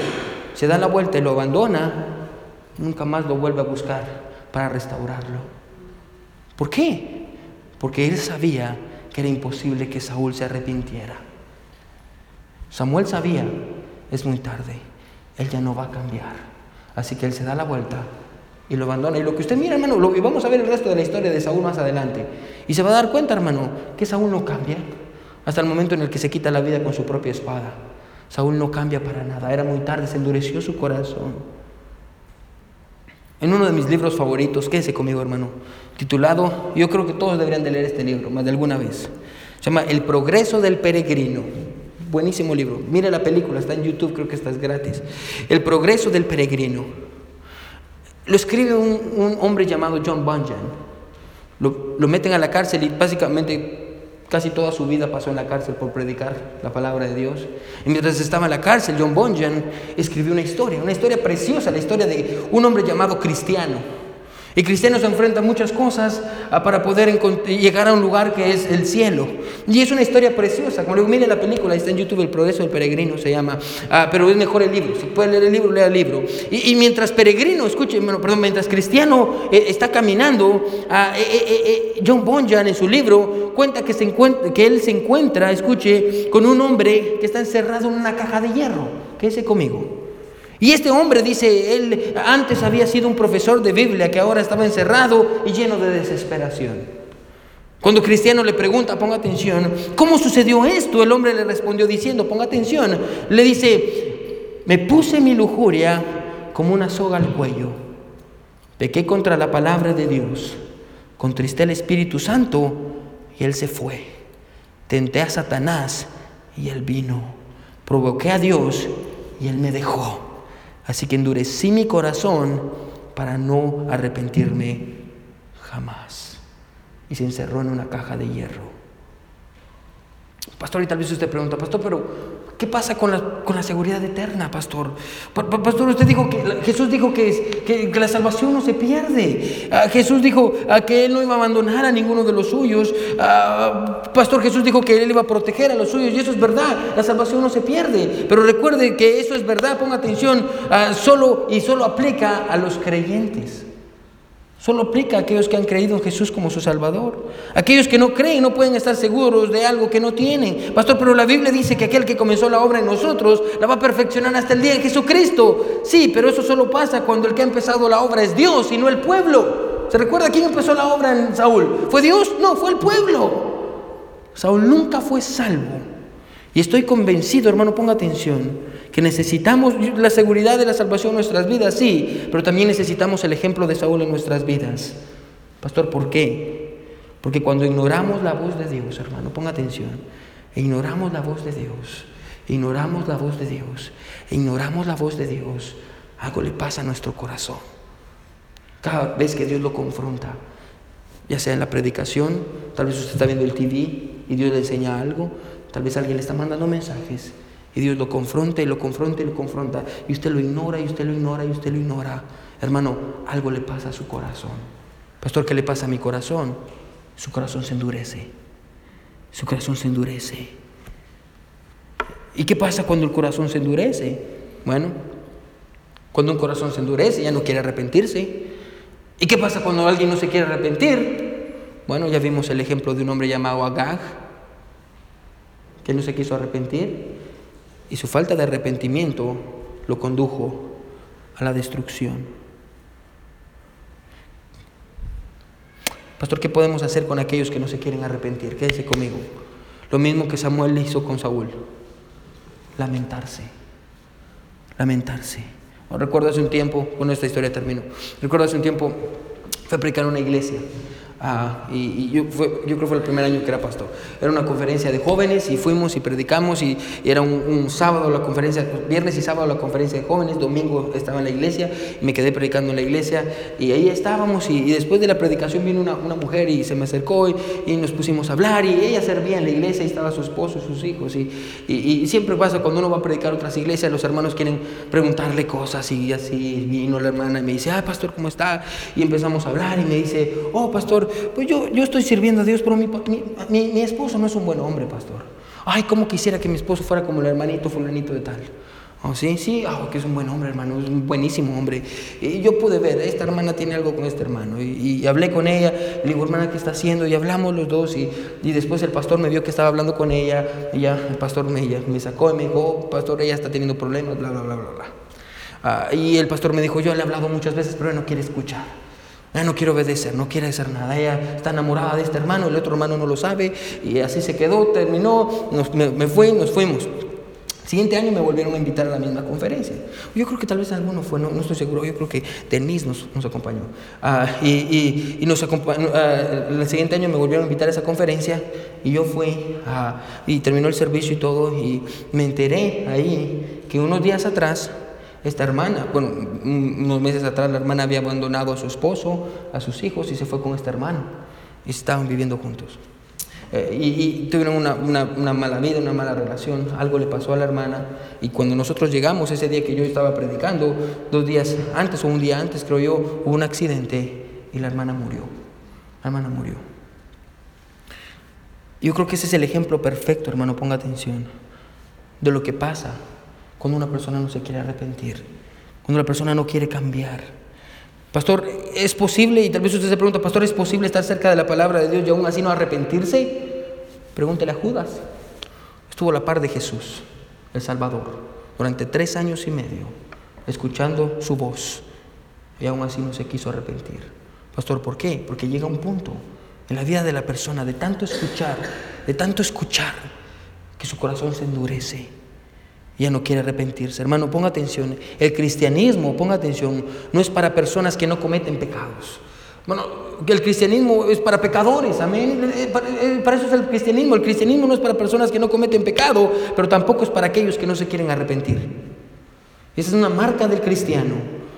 se da la vuelta y lo abandona, nunca más lo vuelve a buscar para restaurarlo. ¿Por qué? Porque él sabía que era imposible que Saúl se arrepintiera. Samuel sabía, es muy tarde, él ya no va a cambiar. Así que él se da la vuelta y lo abandona. Y lo que usted mira, hermano, y vamos a ver el resto de la historia de Saúl más adelante. Y se va a dar cuenta, hermano, que Saúl no cambia hasta el momento en el que se quita la vida con su propia espada. Saúl no cambia para nada. Era muy tarde, se endureció su corazón. En uno de mis libros favoritos, quédese conmigo hermano, titulado, yo creo que todos deberían de leer este libro, más de alguna vez. Se llama El progreso del peregrino. Buenísimo libro. Mire la película, está en YouTube, creo que está es gratis. El progreso del peregrino. Lo escribe un, hombre llamado John Bunyan. Lo, lo meten a la cárcel y básicamente Casi toda su vida pasó en la cárcel por predicar la palabra de Dios. Y mientras estaba en la cárcel, John Bunyan escribió una historia, una historia preciosa, la historia de un hombre llamado Cristiano. Y cristiano se enfrenta a muchas cosas ah, para poder llegar a un lugar que es el cielo. Y es una historia preciosa. Como le mire la película, está en YouTube, El Progreso del Peregrino se llama. Ah, pero es mejor el libro. Si puede leer el libro, lea el libro. Y, mientras peregrino, escuche, perdón, mientras cristiano eh, está caminando, ah, eh, eh, John Bonjan en su libro cuenta que él se encuentra, escuche, con un hombre que está encerrado en una caja de hierro. Quédese conmigo. Y este hombre dice, él antes había sido un profesor de Biblia que ahora estaba encerrado y lleno de desesperación. Cuando Cristiano le pregunta, ponga atención, ¿cómo sucedió esto? El hombre le respondió diciendo, ponga atención, le dice, me puse mi lujuria como una soga al cuello, pequé contra la palabra de Dios, contristé el Espíritu Santo y él se fue, tenté a Satanás y él vino, provoqué a Dios y él me dejó. Así que endurecí mi corazón para no arrepentirme jamás. Y se encerró en una caja de hierro. Pastor, y tal vez usted pregunta, pastor, pero ¿Qué pasa con la, con la seguridad eterna, pastor? Pastor, usted dijo que Jesús dijo que, que, la salvación no se pierde. Ah, Jesús dijo ah, que Él no iba a abandonar a ninguno de los suyos. Ah, pastor, Jesús dijo que Él iba a proteger a los suyos y eso es verdad. La salvación no se pierde. Pero recuerde que eso es verdad, ponga atención, solo y solo aplica a los creyentes. Solo aplica a aquellos que han creído en Jesús como su Salvador. Aquellos que no creen no pueden estar seguros de algo que no tienen. Pastor, pero la Biblia dice que aquel que comenzó la obra en nosotros la va a perfeccionar hasta el día de Jesucristo. Sí, pero eso solo pasa cuando el que ha empezado la obra es Dios y no el pueblo. ¿Se recuerda quién empezó la obra en Saúl? ¿Fue Dios? No, fue el pueblo. Saúl nunca fue salvo. Y estoy convencido, hermano, ponga atención que necesitamos la seguridad de la salvación en nuestras vidas, sí, pero también necesitamos el ejemplo de Saúl en nuestras vidas. Pastor, ¿por qué? Porque cuando ignoramos la voz de Dios, hermano, ponga atención, ignoramos la voz de Dios, ignoramos la voz de Dios, ignoramos la voz de Dios, algo le pasa a nuestro corazón. Cada vez que Dios lo confronta, ya sea en la predicación, tal vez usted está viendo el TV y Dios le enseña algo, tal vez alguien le está mandando mensajes y Dios lo confronta y lo confronta y lo confronta. Y usted lo ignora y usted lo ignora y usted lo ignora. Hermano, algo le pasa a su corazón. Pastor, ¿qué le pasa a mi corazón? Su corazón se endurece. Su corazón se endurece. ¿Y qué pasa cuando el corazón se endurece? Bueno, cuando un corazón se endurece ya no quiere arrepentirse. ¿Y qué pasa cuando alguien no se quiere arrepentir? Bueno, ya vimos el ejemplo de un hombre llamado Agag, que no se quiso arrepentir y su falta de arrepentimiento lo condujo a la destrucción. Pastor, ¿qué podemos hacer con aquellos que no se quieren arrepentir? Quédese conmigo. Lo mismo que Samuel hizo con Saúl. Lamentarse. Lamentarse. Recuerdo hace un tiempo, con esta historia termino. Recuerdo hace un tiempo, fue a predicar en una iglesia. Ah, y, yo, yo, creo que fue el primer año que era pastor. Era una conferencia de jóvenes y fuimos y predicamos y, era un, sábado la conferencia, viernes y sábado la conferencia de jóvenes, domingo estaba en la iglesia y me quedé predicando en la iglesia y ahí estábamos y, después de la predicación vino una, una mujer y se me acercó y, nos pusimos a hablar y ella servía en la iglesia y estaba su esposo y sus hijos y, siempre pasa cuando uno va a predicar a otras iglesias, los hermanos quieren preguntarle cosas y así vino la hermana y me dice, ah, pastor, ¿cómo está? Y empezamos a hablar y me dice, oh, pastor, pues yo, yo estoy sirviendo a Dios, pero mi, mi, mi, esposo no es un buen hombre, pastor. Ay, cómo quisiera que mi esposo fuera como el hermanito fulanito de tal. Oh, sí, sí, oh, que es un buen hombre, hermano, es un buenísimo hombre. Y yo pude ver, esta hermana tiene algo con este hermano. Y, hablé con ella, le digo, hermana, ¿qué está haciendo? Y hablamos los dos. Y, y, después el pastor me vio que estaba hablando con ella. Y ya el pastor me, me sacó y me dijo, oh, pastor, ella está teniendo problemas, bla, bla, bla, bla. bla. Ah, y el pastor me dijo, yo le he hablado muchas veces, pero él no quiere escuchar. Ella no quiere obedecer, no quiere hacer nada. Ella está enamorada de este hermano, el otro hermano no lo sabe. Y así se quedó, terminó, me, me fui, nos fuimos. Siguiente año me volvieron a invitar a la misma conferencia. Yo creo que tal vez alguno fue, no, estoy seguro, yo creo que Denise nos, nos acompañó. Ah, y, y, nos acompañó, ah, el siguiente año me volvieron a invitar a esa conferencia y yo fui y terminó el servicio y todo y me enteré ahí que unos días atrás esta hermana, bueno, unos meses atrás la hermana había abandonado a su esposo, a sus hijos y se fue con este hermano. Y estaban viviendo juntos. Eh, y, tuvieron una, una, mala vida, una mala relación. Algo le pasó a la hermana. Y cuando nosotros llegamos, ese día que yo estaba predicando, dos días antes o un día antes, creo yo, hubo un accidente y la hermana murió. La hermana murió. Yo creo que ese es el ejemplo perfecto, hermano, ponga atención, de lo que pasa cuando una persona no se quiere arrepentir, cuando la persona no quiere cambiar. Pastor, ¿es posible? Y tal vez usted se pregunta, Pastor, ¿es posible estar cerca de la palabra de Dios y aún así no arrepentirse? Pregúntele a Judas. Estuvo a la par de Jesús, el Salvador, durante tres años y medio, escuchando su voz, y aún así no se quiso arrepentir. Pastor, ¿por qué? Porque llega un punto en la vida de la persona de tanto escuchar, de tanto escuchar, que su corazón se endurece ya no quiere arrepentirse. Hermano, ponga atención. El cristianismo, ponga atención, no es para personas que no cometen pecados. Bueno, el cristianismo es para pecadores, amén. Eh, eh, para eso es el cristianismo. El cristianismo no es para personas que no cometen pecado, pero tampoco es para aquellos que no se quieren arrepentir. Esa es una marca del cristiano.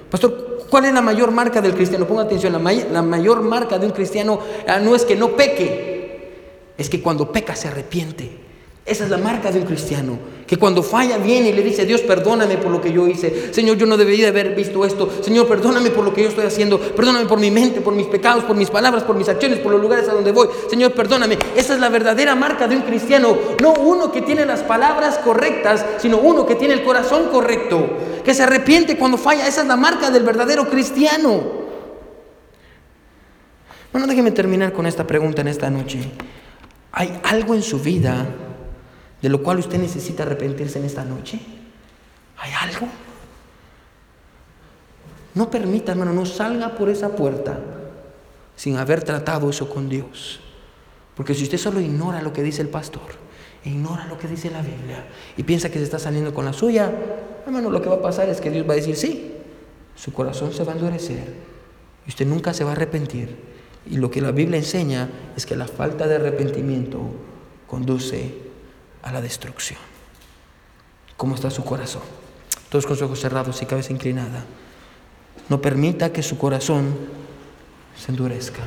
Pastor, ¿cuál es la mayor marca del cristiano? Ponga atención, la, la mayor marca de un cristiano ah, no es que no peque, es que cuando peca se arrepiente. Esa es la marca de un cristiano, que cuando falla viene y le dice, Dios, perdóname por lo que yo hice. Señor, yo no debería haber visto esto. Señor, perdóname por lo que yo estoy haciendo. Perdóname por mi mente, por mis pecados, por mis palabras, por mis acciones, por los lugares a donde voy. Señor, perdóname. Esa es la verdadera marca de un cristiano. No uno que tiene las palabras correctas, sino uno que tiene el corazón correcto, que se arrepiente cuando falla. Esa es la marca del verdadero cristiano. Bueno, déjeme terminar con esta pregunta en esta noche. ¿Hay algo en su vida? De lo cual usted necesita arrepentirse en esta noche? ¿Hay algo? No permita, hermano, no salga por esa puerta sin haber tratado eso con Dios. Porque si usted solo ignora lo que dice el pastor, ignora lo que dice la Biblia y piensa que se está saliendo con la suya, hermano, lo que va a pasar es que Dios va a decir, sí, su corazón se va a endurecer y usted nunca se va a arrepentir. Y lo que la Biblia enseña es que la falta de arrepentimiento conduce a la destrucción. ¿Cómo está su corazón? Todos con sus ojos cerrados y cabeza inclinada. No permita que su corazón se endurezca.